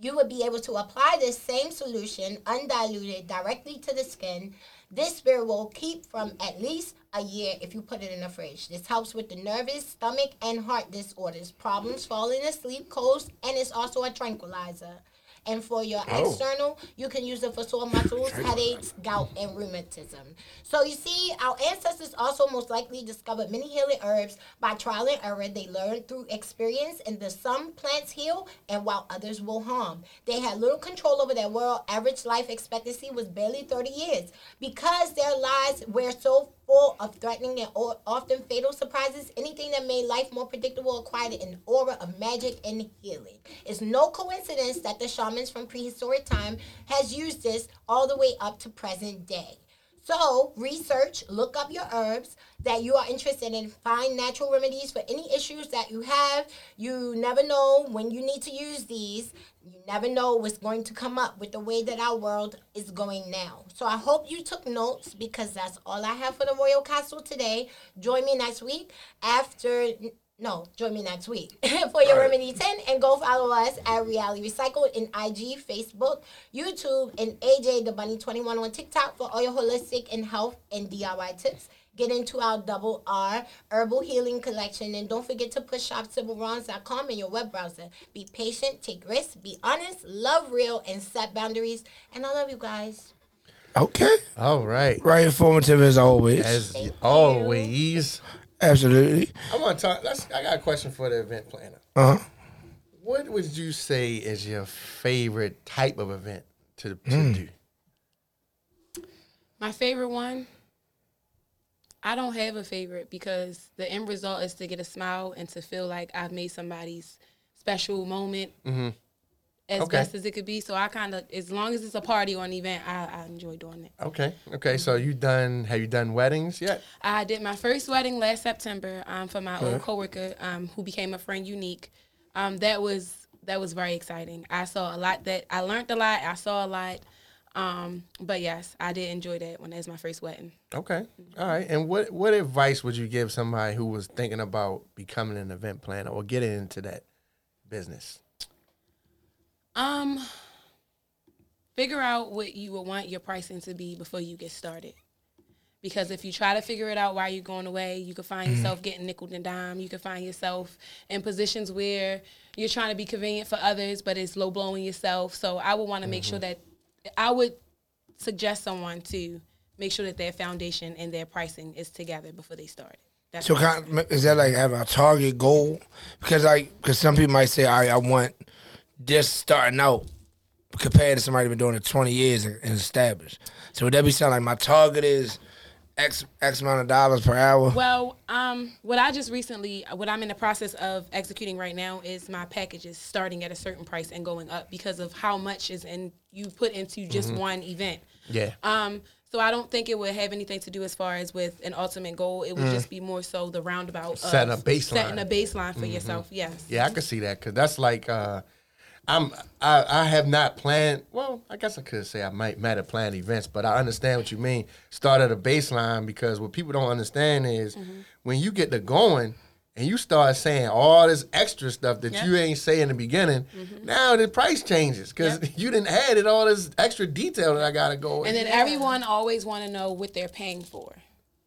you would be able to apply this same solution undiluted directly to the skin. This beer will keep from at least a year if you put it in the fridge. This helps with the nervous, stomach, and heart disorders, problems falling asleep, colds, and it's also a tranquilizer. And for your Oh. external, you can use it for sore muscles, headaches, gout, and rheumatism. So you see, our ancestors also most likely discovered many healing herbs by trial and error. They learned through experience, and the some plants heal, and while others will harm. They had little control over their world. Average life expectancy was barely 30 years because their lives were so full of threatening and often fatal surprises, anything that made life more predictable acquired an aura of magic and healing. It's no coincidence that the shamans from prehistoric time has used this all the way up to present day. So research, look up your herbs that you are interested in. Find natural remedies for any issues that you have. You never know when you need to use these. You never know what's going to come up with the way that our world is going now. So I hope you took notes because that's all I have for the Royal Castle today. Join me next week after no, join me next week for your Remedy 10 and go follow us at Reality Recycled in IG, Facebook, YouTube, and AJ the Bunny 21 on TikTok for all your holistic and health and DIY tips. Get into our double R herbal healing collection and don't forget to push shopsibylrons.com in your web browser. Be patient, take risks, be honest, love real, and set boundaries. And I love you guys. Okay. All right. Right informative as always. As always, Absolutely. I want to talk. Let's, I got a question for the event planner. Uh huh. What would you say is your favorite type of event to, to Hmm. do? My favorite one. I don't have a favorite because the end result is to get a smile and to feel like I've made somebody's special moment as Mm-hmm. Okay. best as it could be. So I kind of, as long as it's a party or an event, I, I enjoy doing it. Okay. Okay. So you done? Have you done weddings yet? I did my first wedding last September um, for my old coworker um, who became a friend, Unique. Um, that was that was very exciting. I saw a lot that I learned a lot. I saw a lot. Um, but yes, I did enjoy that when it was my first wedding. Okay. All right. And what what advice would you give somebody who was thinking about becoming an event planner or getting into that business? Um, figure out what you would want your pricing to be before you get started. Because if you try to figure it out while you're going away, you could find yourself getting nickel and dime. You could find yourself in positions where you're trying to be convenient for others, but it's low blowing yourself. So I would want to make sure that I would suggest someone to make sure that their foundation and their pricing is together before they start. That's So kind of, is that like have a target goal? Because like, because some people might say, all right, I want this starting out compared to somebody who's been doing it 20 years and, and established. So would that be sound like my target is X X amount of dollars per hour? Well, um, what I just recently, what I'm in the process of executing right now is my packages starting at a certain price and going up because of how much is in you put into just one event. Yeah. Um, so I don't think it would have anything to do as far as with an ultimate goal. It would just be more so the roundabout of Setting a baseline. setting a baseline for yourself. Yes. Yeah, I could see that because that's like uh, I'm I, I have not planned. Well, I guess I could say I might might have planned events, but I understand what you mean. Start at a baseline because what people don't understand is Mm-hmm. when you get to going and you start saying all this extra stuff that. Mm-hmm. you ain't say in the beginning. Now the price changes because you didn't add it all this extra detail that I gotta go. And in. then everyone always want to know what they're paying for.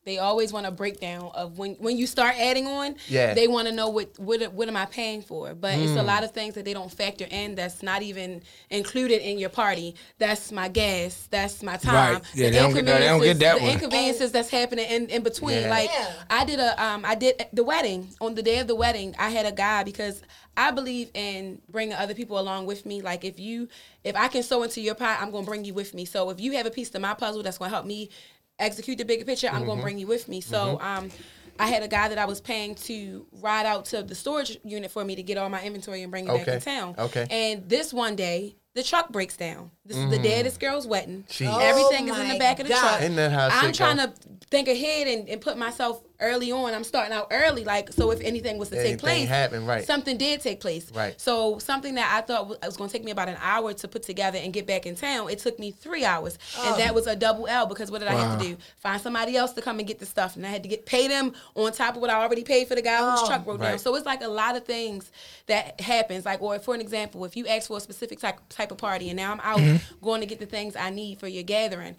They always want a breakdown of when when you start adding on. Yeah. They want to know what what what am I paying for? But it's a lot of things that they don't factor in. That's not even included in your party. That's my gas. That's my time. Right. Yeah, they don't get that- they don't get that the one. inconveniences that's happening in, in between. Yeah. Like Yeah. I did a um I did the wedding on the day of the wedding. I had a guy because I believe in bringing other people along with me. Like if you if I can sew into your pot, I'm gonna bring you with me. So if you have a piece of my puzzle that's gonna help me execute the bigger picture, I'm Mm-hmm. gonna bring you with me. So um. I had a guy that I was paying to ride out to the storage unit for me to get all my inventory and bring it back to town. Okay. And this one day, the truck breaks down. This is the day of this girl's wedding. Jeez. Everything Oh is in the my back of the truck. Isn't that how I'm trying go? to think ahead and, and put myself early on. I'm starting out early, like so. If anything was to Anything take place, happen, right. Something did take place, Right. So something that I thought was- was going to take me about an hour to put together and get back in town, it took me three hours, and oh. that was a double L because what did I have to do? Find somebody else to come and get the stuff, and I had to get pay them on top of what I already paid for the guy whose oh. truck broke down. So it's like a lot of things that happens. Like, or for an example, if you ask for a specific type type of party, and now I'm out mm-hmm. going to get the things I need for your gathering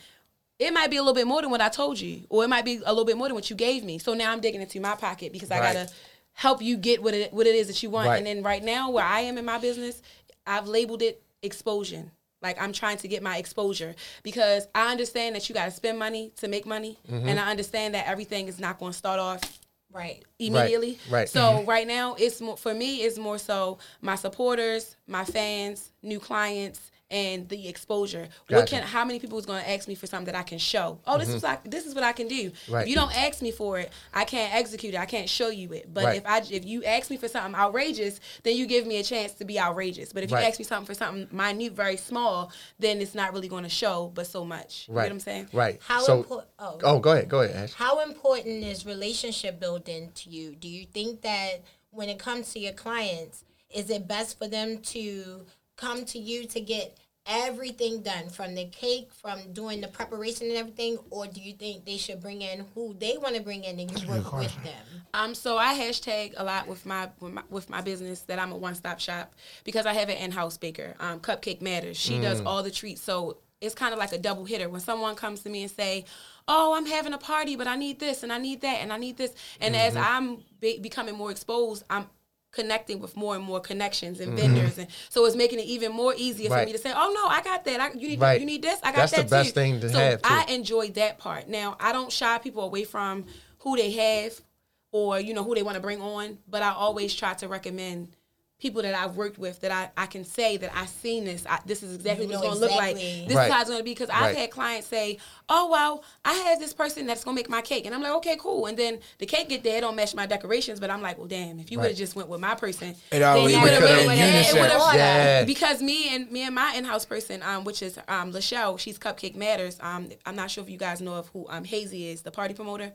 it might be a little bit more than what I told you, or it might be a little bit more than what you gave me. So now I'm digging into my pocket because I Right. gotta help you get what it what it is that you want. Right. And then right now, where I am in my business, I've labeled it exposure. Like I'm trying to get my exposure because I understand that you got to spend money to make money, Mm-hmm. and I understand that everything is not going to start off Right. immediately. right. So right now, it's more for me. It's more so my supporters, my fans, new clients, and the exposure. What can how many people is going to ask me for something that I can show? Oh, this mm-hmm. is like this is what I can do. Right. If you don't ask me for it, I can't execute it. I can't show you it. But Right. if I if you ask me for something outrageous, then you give me a chance to be outrageous. But if Right. you ask me something for something minute, very small, then it's not really going to show, but so much. You Right. what I'm saying? Right. How so, impor- oh. oh, go ahead. Go ahead, Ash. How important is relationship building to you? Do you think that when it comes to your clients, is it best for them to come to you to get everything done from the cake, from doing the preparation and everything, or do you think they should bring in who they want to bring in and you work with them? Um, so I hashtag a lot with my, with my with my business that I'm a one stop shop because I have an in house baker. Um, Cupcake Matters. She does all the treats. So it's kind of like a double hitter. When someone comes to me and say, "Oh, I'm having a party, but I need this and I need that and I need this," and as I'm be- becoming more exposed, I'm connecting with more and more connections and mm-hmm. vendors, and so it's making it even more easier Right. for me to say, "Oh no, I got that. I, you need Right. you need this. I got That's the that best too." thing to so have, too. I enjoy that part. Now I don't shy people away from who they have or you know who they want to bring on but i always try to recommend people that i've worked with that i, I can say that i've seen this I, this is exactly You what it's going to look like this Right. is how it's going to be because i've Right. had clients say oh well i have this person that's going to make my cake and i'm like okay cool and then the cake get there it don't match my decorations but i'm like well damn if you would have just went with my person It always would've would've been with- unison. it Yeah. because me and me and my in-house person um which is um lachelle she's cupcake matters um i'm not sure if you guys know of who um hazy is the party promoter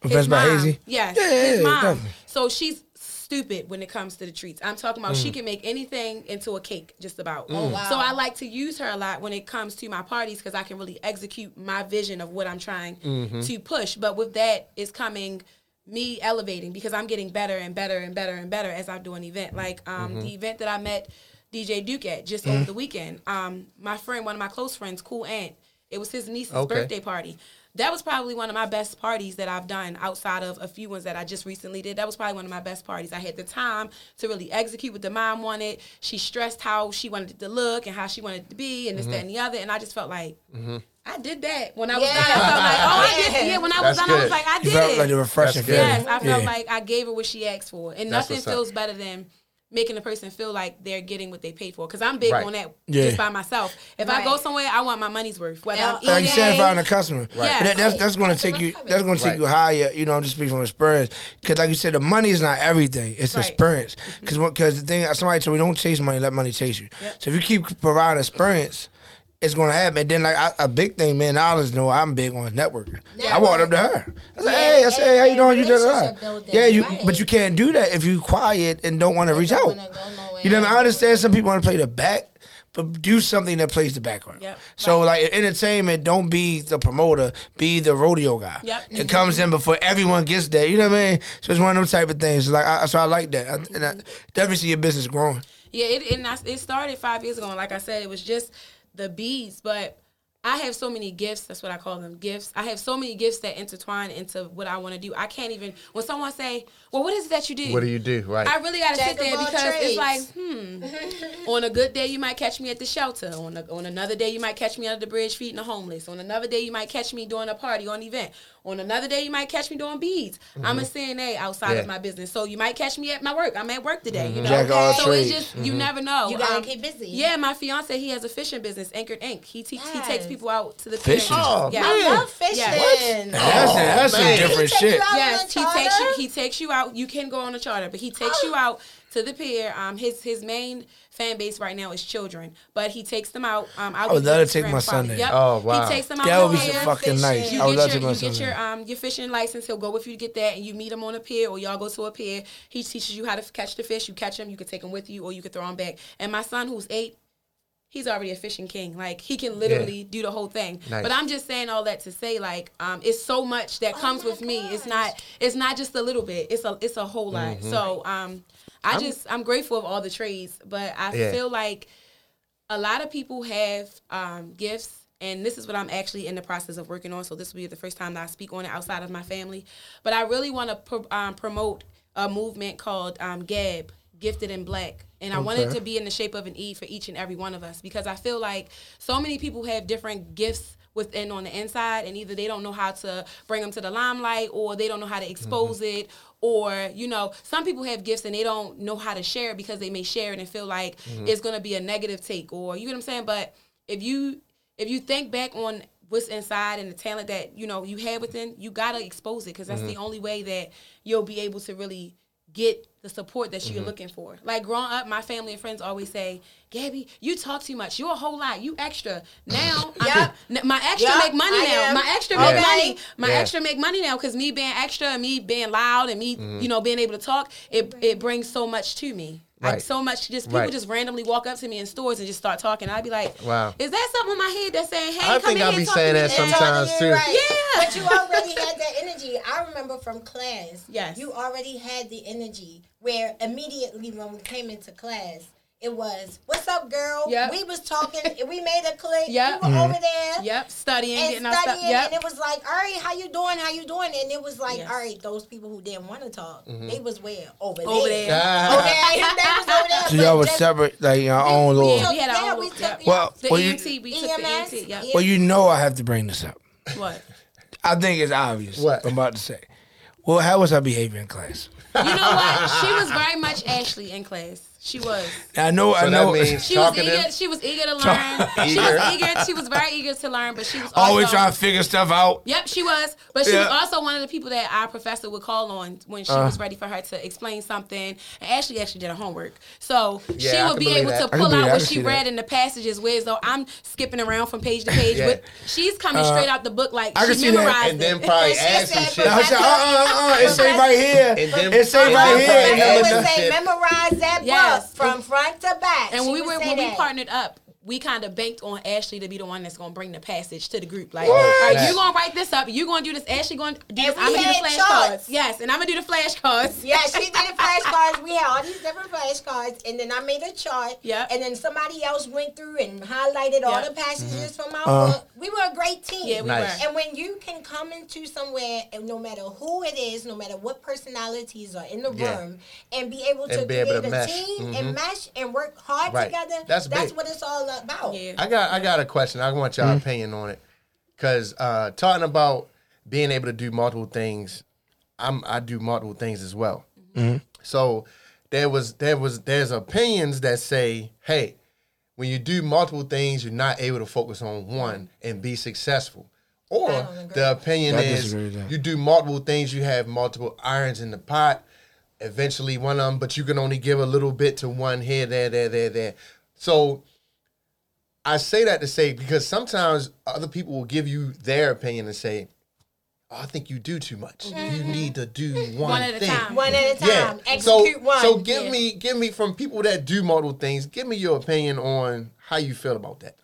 Professor by mom, Hazy? Yes, Yeah, yeah, his mom. definitely. So she's stupid when it comes to the treats. I'm talking about she mm. can make anything into a cake, just about. wow. So I like to use her a lot when it comes to my parties because I can really execute my vision of what I'm trying mm-hmm. to push. But with that is coming me elevating because I'm getting better and better and better and better as I do an event. Like um, mm-hmm. the event that I met DJ Duke at just mm. over the weekend. Um, my friend, one of my close friends, Cool Aunt. it was his niece's Okay. birthday party. That was probably one of my best parties that I've done outside of a few ones that I just recently did. That was probably one of my best parties. I had the time to really execute what the mom wanted. She stressed how she wanted it to look and how she wanted it to be and this, that, mm-hmm. and the other. And I just felt like, mm-hmm. I did that. When I was Yeah. done, I felt like, oh, I did. Yeah, when I was That's done, I was like, I did. You felt it. like the refreshing That's good. feeling. Yes, I felt Yeah. like I gave her what she asked for, and That's nothing what's up. feels better than making a person feel like they're getting what they paid for. Because I'm big Right. on that Yeah. just by myself. If I go somewhere, I want my money's worth. Whether I'm Yeah, Like you eating, said, finding a customer. Right. That, that's that's going to take you. That's going to take Right. you higher. You know, I'm just speaking from experience. Because, like you said, the money is not everything. It's Right. experience. Mm-hmm. Because because the thing somebody said we don't chase money, let money chase you. So if you keep providing experience. It's gonna happen, and then like I, a big thing, man. Knowledge, know I'm big on networking. I walked up to her. I said, Yeah, "Hey, I said, hey, how you doing? You did relationship that? building, Yeah, you. right. But you can't do that if you quiet and don't want to reach out. You know, what I, mean? I understand some people want to play the back, but do something that plays the background. Yep. So like entertainment, don't be the promoter, be the rodeo guy. Yep. It comes in before everyone gets there. You know what I mean? So it's one of those type of things. Like I, so I like that, I, and I definitely see your business growing. Yeah, it and I, it started five years ago. And like I said, it was just the beads, but. I have so many gifts. That's what I call them, gifts. I have so many gifts that intertwine into what I want to do. I can't even. When someone say, "Well, what is it that you do?" What do you do? Right. I really got to Jack sit there of all because it's like, hmm. on a good day, you might catch me at the shelter. On a, on another day, you might catch me under the bridge feeding the homeless. On another day, you might catch me doing a party or an event. On another day, you might catch me doing beads. I'm a CNA outside Yeah. of my business, so you might catch me at my work. I'm at work today. You mm-hmm. know, Jack of all so trades. it's just you mm-hmm. never know. You gotta Um, keep busy. Yeah, my fiance he has a fishing business, Anchored Ink. He te- he takes people out to the Fishing? Oh, yeah. I love fishing. Yeah. That's that's some man. different He take shit. you Yes, he takes you. He takes you out. You can go on a charter, but he takes oh. you out to the pier. Um, his his main fan base right now is children, but he takes them out. Um, I'll I would love to take my son there. Yep. Oh, wow. He takes them out. That to would be the so pier. fucking nice. You I would love get to your, take my you get your um your fishing license. He'll go with you to get that, and you meet him on a pier, or y'all go to a pier. He teaches you how to catch the fish. You catch them. You can take them with you, or you can throw them back. And my son, who's eight, he's already a fishing king. Like he can literally do the whole thing. Nice. But I'm just saying all that to say like um it's so much that comes my with me. It's not it's not just a little bit. It's a it's a whole lot. So um I just I'm grateful of all the trades, but I Yeah. feel like a lot of people have um gifts and this is what I'm actually in the process of working on. So this will be the first time that I speak on it outside of my family. But I really want to pro- um, promote a movement called um, GAB, Gifted in Black. And I want it to be in the shape of an E for each and every one of us because I feel like so many people have different gifts within on the inside and either they don't know how to bring them to the limelight or they don't know how to expose it or you know some people have gifts and they don't know how to share because they may share it and feel like Mm-hmm. it's going to be a negative take or you know what i'm saying but if you if you think back on what's inside and the talent that you know you have within you got to expose it because that's the only way that you'll be able to really get the support that you're mm-hmm. looking for. Like growing up my family and friends always say gabby you talk too much. You're a whole lot. You extra. Now I'm- Yep. my extra Yep, make money I now. am. my extra Okay. make money. My Yeah. extra make money now because me being extra and me being loud and me mm-hmm. you know being able to talk it it brings so much to me I, Right. so much just people Right. just randomly walk up to me in stores and just start talking i'd be like Wow. is that something in my head that's saying hey I come think in I here be and talk saying that sometimes. Too. right. Yeah. But you already had that energy. I remember from class. Yes. You already had the energy where immediately when we came into class, it was, "What's up, girl?" Yep. We was talking. we made a click. Yep. You were over there. yep studying And getting our stuff studying, yep and it was like, all right, how you doing? How you doing? And it was like, Yes. all right, those people who didn't want to talk, Mm-hmm. they was where over, Over there. there. Ah. Okay, they was over there. So y'all was separate, like your own little. Yeah, we had our own took yep. Well, the well, you, EMT we took the EMT yep well, you know I have to bring this up. what I think it's obvious. What? I'm about to say. Well, how was her behavior in class? you know what she was very much Ashley in class she was I know, I know. that means She was eager. She was eager to learn. she was eager. She was very eager to learn, but she was also, Always trying to figure stuff out. Yep, she was. But she was also one of the people that our professor would call on when she Uh. was ready for her to explain something. And Ashley actually did her homework. So Yeah, she would be able that. to pull out what she read that. in the passages, whereas though I'm skipping around from page to page. Yeah. But she's coming straight out the book like I can she see that. memorized and then it. probably And she add some shit. I said, uh, uh, uh, it say right here. And then- It say right here. And then would say, shit. memorize that Yes. from front to back. And when we were when we partnered up, we kind of banked on Ashley to be the one that's going to bring the passage to the group. Like, What? all right, you going to write this up. You going to do this. Ashley going to do this. I'm going to do the charts. flashcards. Yes, and I'm going to do the flashcards. Yeah, she did the flashcards. We had all these different flashcards, and then I made a chart. Yeah. And then somebody else went through and highlighted all the passages from our Uh. book. We were a great team. Yeah, we Nice. were. And when you can come into somewhere, and no matter who it is, no matter what personalities are in the Yeah. room, and be able to be create able to a mesh. team Mhm. and mesh and work hard Right. together, That's that's big. what it's all about. Yeah. I got I got a question. I want y'all opinion on it. Cause uh talking about being able to do multiple things, I'm I do multiple things as well. So there was there was there's opinions that say, hey, when you do multiple things, you're not able to focus on one and be successful. Or I don't agree. the opinion I is disagree with that. you do multiple things, you have multiple irons in the pot. Eventually, one of them, but you can only give a little bit to one here, there, there, there, there. So I say that to say because sometimes other people will give you their opinion and say, oh, "I think you do too much. You need to do one, Mm-hmm. One at a thing." time. One at a time. Yeah. Execute so, one. so give Yeah. me, give me from people that do multiple things. Give me your opinion on how you feel about that.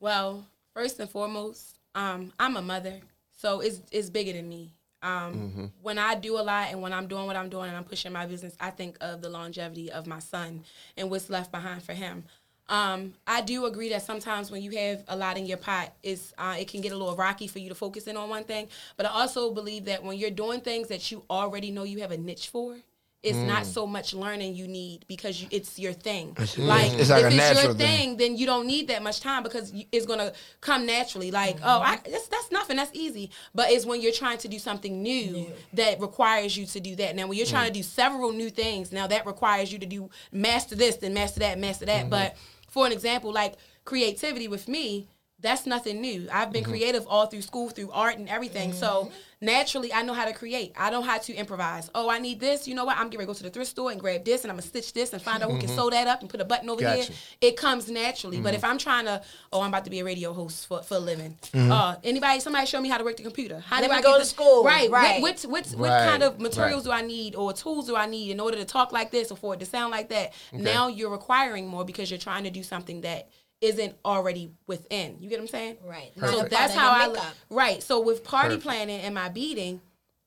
Well, first and foremost, um, I'm a mother, so it's it's bigger than me. Um, When I do a lot and when I'm doing what I'm doing and I'm pushing my business, I think of the longevity of my son and what's left behind for him. Um, I do agree that sometimes when you have a lot in your pot, it's uh, it can get a little rocky for you to focus in on one thing. But I also believe that when you're doing things that you already know you have a niche for, it's not so much learning you need because you, it's your thing. Like It's like if a it's your thing. thing, then you don't need that much time because you- it's gonna come naturally. Like, oh, I, that's that's nothing. That's easy. But it's when you're trying to do something new that requires you to do that. Now, when you're trying to do several new things, now that requires you to do master this, then master that, master that. But for an example, like creativity with me. That's nothing new. I've been mm-hmm. creative all through school, through art and everything. So mm-hmm. naturally, I know how to create. I know how to improvise. Oh, I need this. You know what? I'm getting ready to go to the thrift store and grab this, and I'm gonna stitch this and find out who can mm-hmm. sew that up and put a button over Gotcha. here it comes naturally. But if I'm trying to, oh, I'm about to be a radio host for, for a living. Uh, anybody, somebody show me how to work the computer. How Let do me I go get to the- school. Right, Right. What what, what, what kind of materials right. do I need or tools do I need in order to talk like this or for it to sound like that? Now you're requiring more because you're trying to do something that isn't already within. You get what I'm saying? Right. So that's how I makeup. right. So with party Perfect. planning and my beating,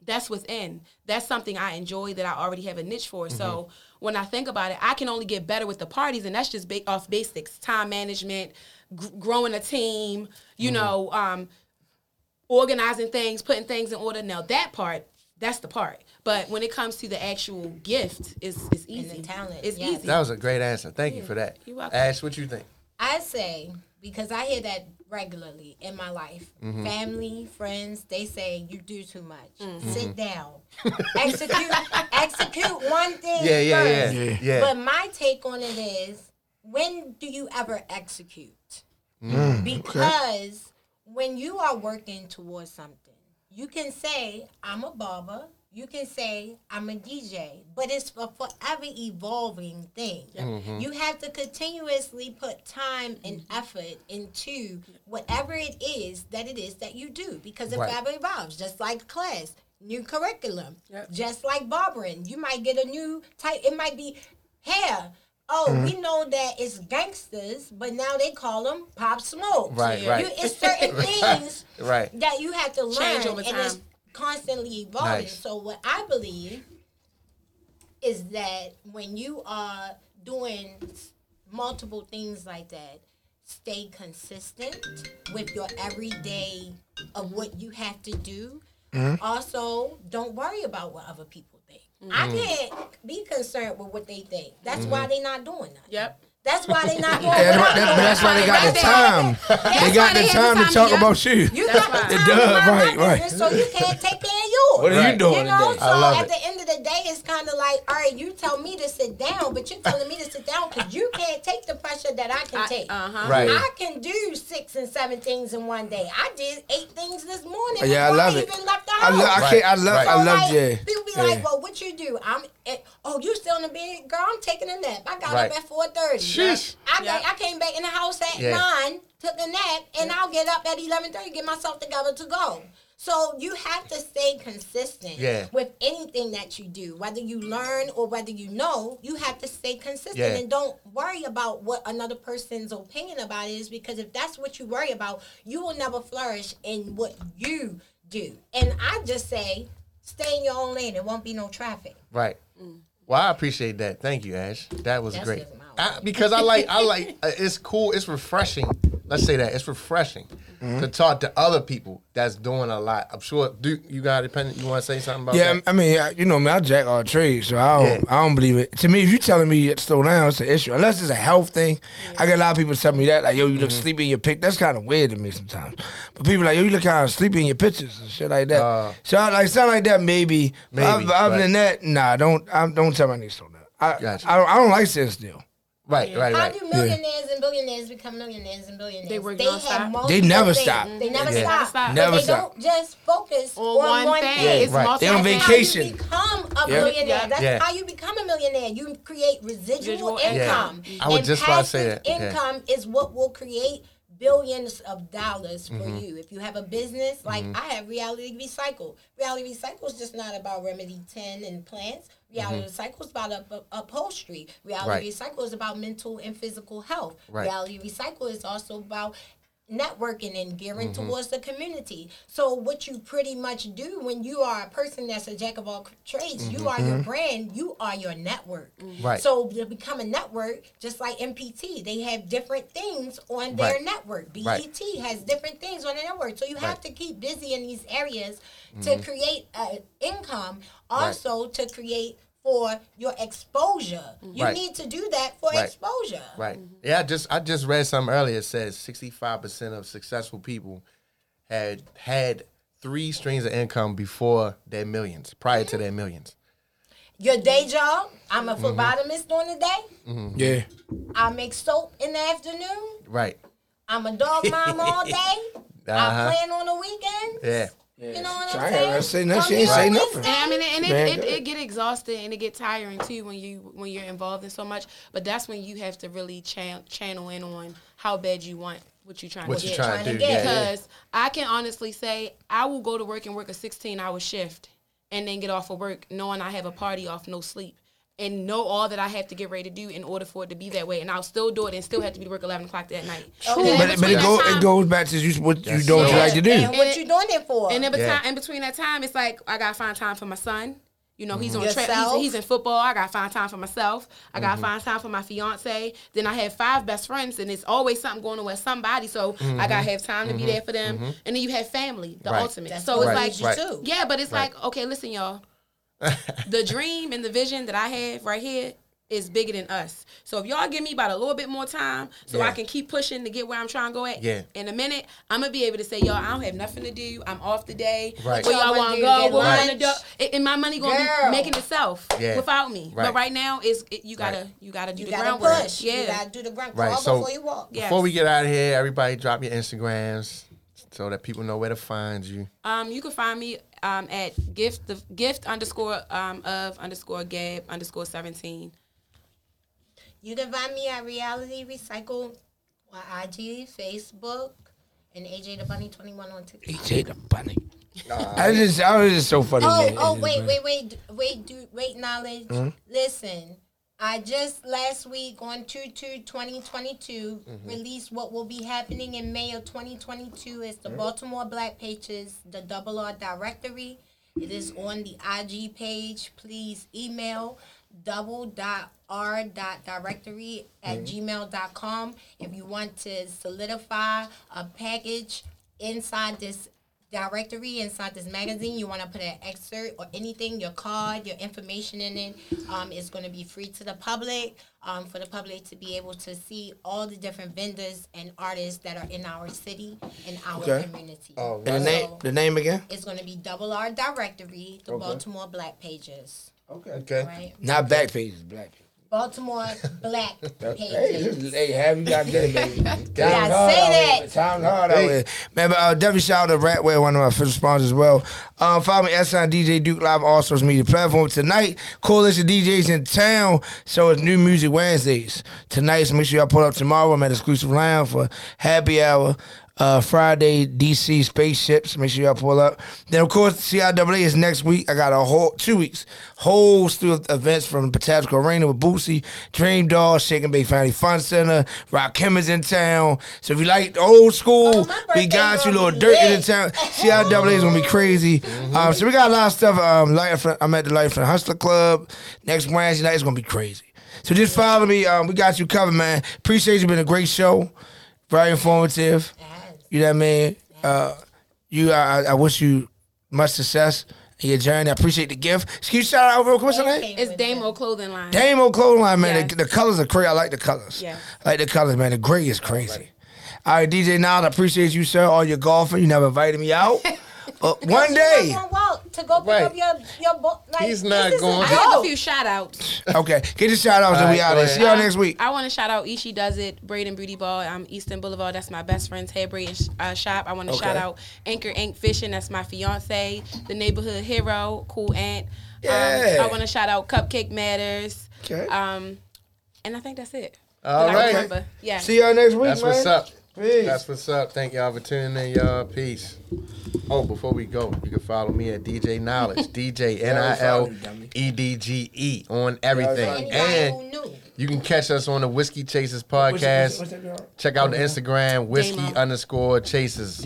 that's within. That's something I enjoy that I already have a niche for. So Mm-hmm. when I think about it, I can only get better with the parties, and that's just ba- off basics: time management, gr- growing a team, you Mm-hmm. know, um, organizing things, putting things in order. Now that part. That's the part, but when it comes to the actual gift, it's it's easy. talent, It's yes. easy. That was a great answer. Thank you for that. You're welcome. Ash, what you think? I say because I hear that regularly in my life. Mm-hmm. Family, friends, they say you do too much. Mm-hmm. Sit down. execute execute one thing Yeah, yeah, yeah, first. Yeah. yeah. But my take on it is when do you ever execute? Mm, because when you are working towards something, you can say, I'm a barber, you can say, I'm a DJ, but it's a forever evolving thing. Mm-hmm. You have to continuously put time and effort into whatever it is that it is that you do because it Right. forever evolves, just like class. New curriculum, Yep. just like barbering. You might get a new type. It might be hair. Oh, Mm-hmm. we know that it's gangsters, but now they call them pop smoke. Right, right. You, it's certain things Right. that you have to learn, Change over and it's time. Constantly evolving. Nice. So what I believe is that when you are doing multiple things like that, stay consistent with your everyday of what you have to do. Mm-hmm. Also, don't worry about what other people think. I Mm-hmm. can't be concerned with what they think. That's why they're not doing that. Yep. That's why they're not doing Yeah, what that- that's why they got the time. They got the they time to talk about you. You got the time right, right. So you can't take care of. What are Right. you doing You know, today? so I love at it. the end of the day, it's kind of like, all right, you tell me to sit down, but you're telling me to sit down because you can't take the pressure that I can take. Uh huh. Right. I can do six and seven things in one day. I did eight things this morning. Yeah, I before love it. Even left the I, house. lo- I can't. I love. Right. I love. like, Yeah. People be Yeah. like, "Well, what you do?" I'm. eh, oh, you still in the bed, girl? I'm taking a nap. I got Right. up at four thirty. Sheesh. I, Yep. I came back in the house at Yeah. nine, took a nap, and I'll get up at eleven thirty, get myself together to go. So you have to stay consistent Yeah. with anything that you do, whether you learn or whether you know. You have to stay consistent Yeah. and don't worry about what another person's opinion about it is because if that's what you worry about, you will never flourish in what you do. And I just say, stay in your own lane. It won't be no traffic. Right. Well, I appreciate that. Thank you, Ash. That was That's great. I, because I like, I like. Uh, it's cool. It's refreshing. Let's say that it's refreshing Mm-hmm. to talk to other people that's doing a lot. I'm sure. Do you got independent? You want to say something about Yeah, that? I mean, I- you know me, I jack all trades, so I don't, Yeah. I don't believe it. To me, if you telling me to slow down, it's an issue. Unless it's a health thing, I get a lot of people tell me that, like, yo, you look Mm-hmm. sleepy in your pic. That's kind of weird to me sometimes. But people like, yo, you look kind of sleepy in your pictures and shit like that. Uh, so I like something like that, maybe. Maybe, Other, other right. than that, nah, don't I, don't tell me I need to slow down. I, Gotcha. I, don't, I don't like sitting still. Right, right, How do millionaires and billionaires become millionaires and billionaires? They work they nonstop. have multiple They never things. stop. They never Yeah. stop. Never stop. But Never they stop. don't just focus On on, one one, thing. thing. It's Right. They on multifaceted. vacation. How you become a Yeah. millionaire. Yeah. That's Yeah. how you become a millionaire. You create residual Residual income. income. I was And just about to say passive that. Yeah. Income is what will create billions of dollars for Mm-hmm. you. If you have a business, like I have Reality Recycle. Reality Recycle is just not about Remedy 10 and plants. Reality Recycle is about up, up- upholstery. Reality Mm-hmm. Right. Recycle is about mental and physical health. Right. Reality Recycle is also about networking and gearing Mm-hmm. towards the community. So what you pretty much do when you are a person that's a jack of all trades, you are your brand, you are your network. Mm-hmm. Right. So to become a network, just like MPT, they have different things on their Right. network. BET Right. has different things on their network. So you have Right. to keep busy in these areas Mm-hmm. to create uh, income, also to create for your exposure. You Right. need to do that for Right. exposure. Right. Yeah, I just I just read something earlier. It says sixty five percent of successful people had had three streams of income before their millions, prior to their millions. Your day job, I'm Mm-hmm. a phlebotomist during the day. Yeah. I make soap in the afternoon. Right. I'm a dog mom all day. I Uh-huh. plan on the weekend. Yeah. You know what I'm I ain't saying? gotta say nothing. Come She ain't here say nothing. And I mean, and Man, it, it, it get exhausted and it get tiring too when you when you're involved in so much. But that's when you have to really chan- channel in on how bad you want what you're trying What to you get. trying to trying do? to Yeah, get. yeah. Because I can honestly say I will go to work and work a 16 hour shift and then get off of work knowing I have a party off no sleep and know all that I have to get ready to do in order for it to be that way. And I'll still do it and still have to be to work 11 o'clock that night. And in But, but it, go, time- it goes back to you, what you don't so- like to do. And what And- you doing it for? And in, between, Yeah. in between that time, it's like I gotta find time for my son. You know, he's on Yourself. track. He's, he's in football. I gotta find time for myself. I gotta Mm-hmm. find time for my fiance. Then I have five best friends, and it's always something going on with somebody. So I gotta have time to be there for them. And then you have family, the Mm-hmm. Right. ultimate. That's so what it's like, right. yeah, but it's Right. like, okay, listen, y'all. The dream and the vision that I have right here is bigger than us. So if y'all give me about a little bit more time, so Yeah. I can keep pushing to get where I'm trying to go at. Yeah. In a minute, I'm gonna be able to say, y'all, I don't have nothing to do. I'm off the day. Right. Where y'all y'all want to go? Get What we want to lunch? do? And my money gonna Girl. be making itself Yeah. without me. Right. But right now, is it, you gotta Right. you gotta do You the gotta groundwork. push. Yeah. You gotta do the ground. Right, so- before you walk. Yes. Before we get out of here, everybody drop your Instagrams so that people know where to find you. Um, you can find me um, at gift the gift underscore um, of underscore gab underscore seventeen. You can find me at Reality Recycle on IG, Facebook, and AJ the Bunny 21 on TikTok. AJ the bunny. I just, I was just so funny. Oh, man. oh, wait, wait, wait, wait, do, wait, knowledge. Hmm? Listen, I just last week on 2 2 2022 Mm-hmm. released what will be happening in May of 2022 is the Hmm? Baltimore Black Pages, the Double R Directory. It is on the IG page. Please email double dot r dot directory at Mm-hmm. gmail dot com if you want to solidify a package inside this directory inside this magazine you want to put an excerpt or anything your card your information in it um, is going to be free to the public um, for the public to be able to see all the different vendors and artists that are in our city and our Okay. community And the name, the name again? it's going to be double r directory the baltimore black pages Okay. Okay. right Not back pages, black pages. Baltimore black Hey, pages this- hey, have you got to get it, baby. Time's Yeah, hard say that. here. Time's hard out here. Man, but uh, definitely shout out to Ratway, one of my first sponsors as well. Um, follow me, S DJ Duke Live, on all social media platforms. Tonight, Coalition DJs in town, so it's New Music Wednesdays. Tonight, so make sure y'all pull up tomorrow. I'm at Exclusive Lounge for happy hour. Uh, Friday, DC spaceships. Make sure y'all pull up. Then, of course, CIAA is next week. I got a whole two weeks, whole slew of events from Patapsco Arena with Bootsy, Dream Doll, Shake and Bake Family Fun Center. Rakim is in town. So if you like the old school, Oh, we got you. Little Dirt in town. CIAA is gonna be crazy. Um, so we got a lot of stuff. Um, I'm at the Light Front Hustler Club next Wednesday night. It's gonna be crazy. So just follow me. Um, we got you covered, man. Appreciate you. Been a great show. Very informative. You know what I mean? Uh, you, I, I wish you much success in your journey. I appreciate the gift. Can you shout out real quick? What's her name? It's Damo clothing line. Damo clothing line, man. The, the colors are crazy. I like the colors. Yeah. I like the colors, man. The gray is crazy. All right, DJ Nile, I appreciate you, sir. All your golfing. You never invited me out. Uh, one You're day. not gonna walk to go pick Right. up your your book. Like, He's not going- I a have a few shout outs. Okay. Get your shout outs and All we right, out go there. See y'all next week. I want to shout out Ishi Does It, Braden Beauty Ball, um, Eastern Boulevard. That's my best friend's hair braiding sh- uh, shop. I want to Okay. shout out Anchor Ink Fishing. That's my fiance. The neighborhood hero, Cool Aunt. Yeah. Um, I want to shout out Cupcake Matters. Okay. Um, and I think that's it. All That I right. remember. Yeah. See y'all next week, That's man. what's up. Peace. That's what's up. Thank y'all for tuning in, y'all. Peace. Oh, before we go, you can follow me at DJ Knowledge, DJ N I L E D G E on everything. And you can catch us on the Whiskey Chasers podcast. what's that, girl? Check out the Instagram, whiskey underscore chasers.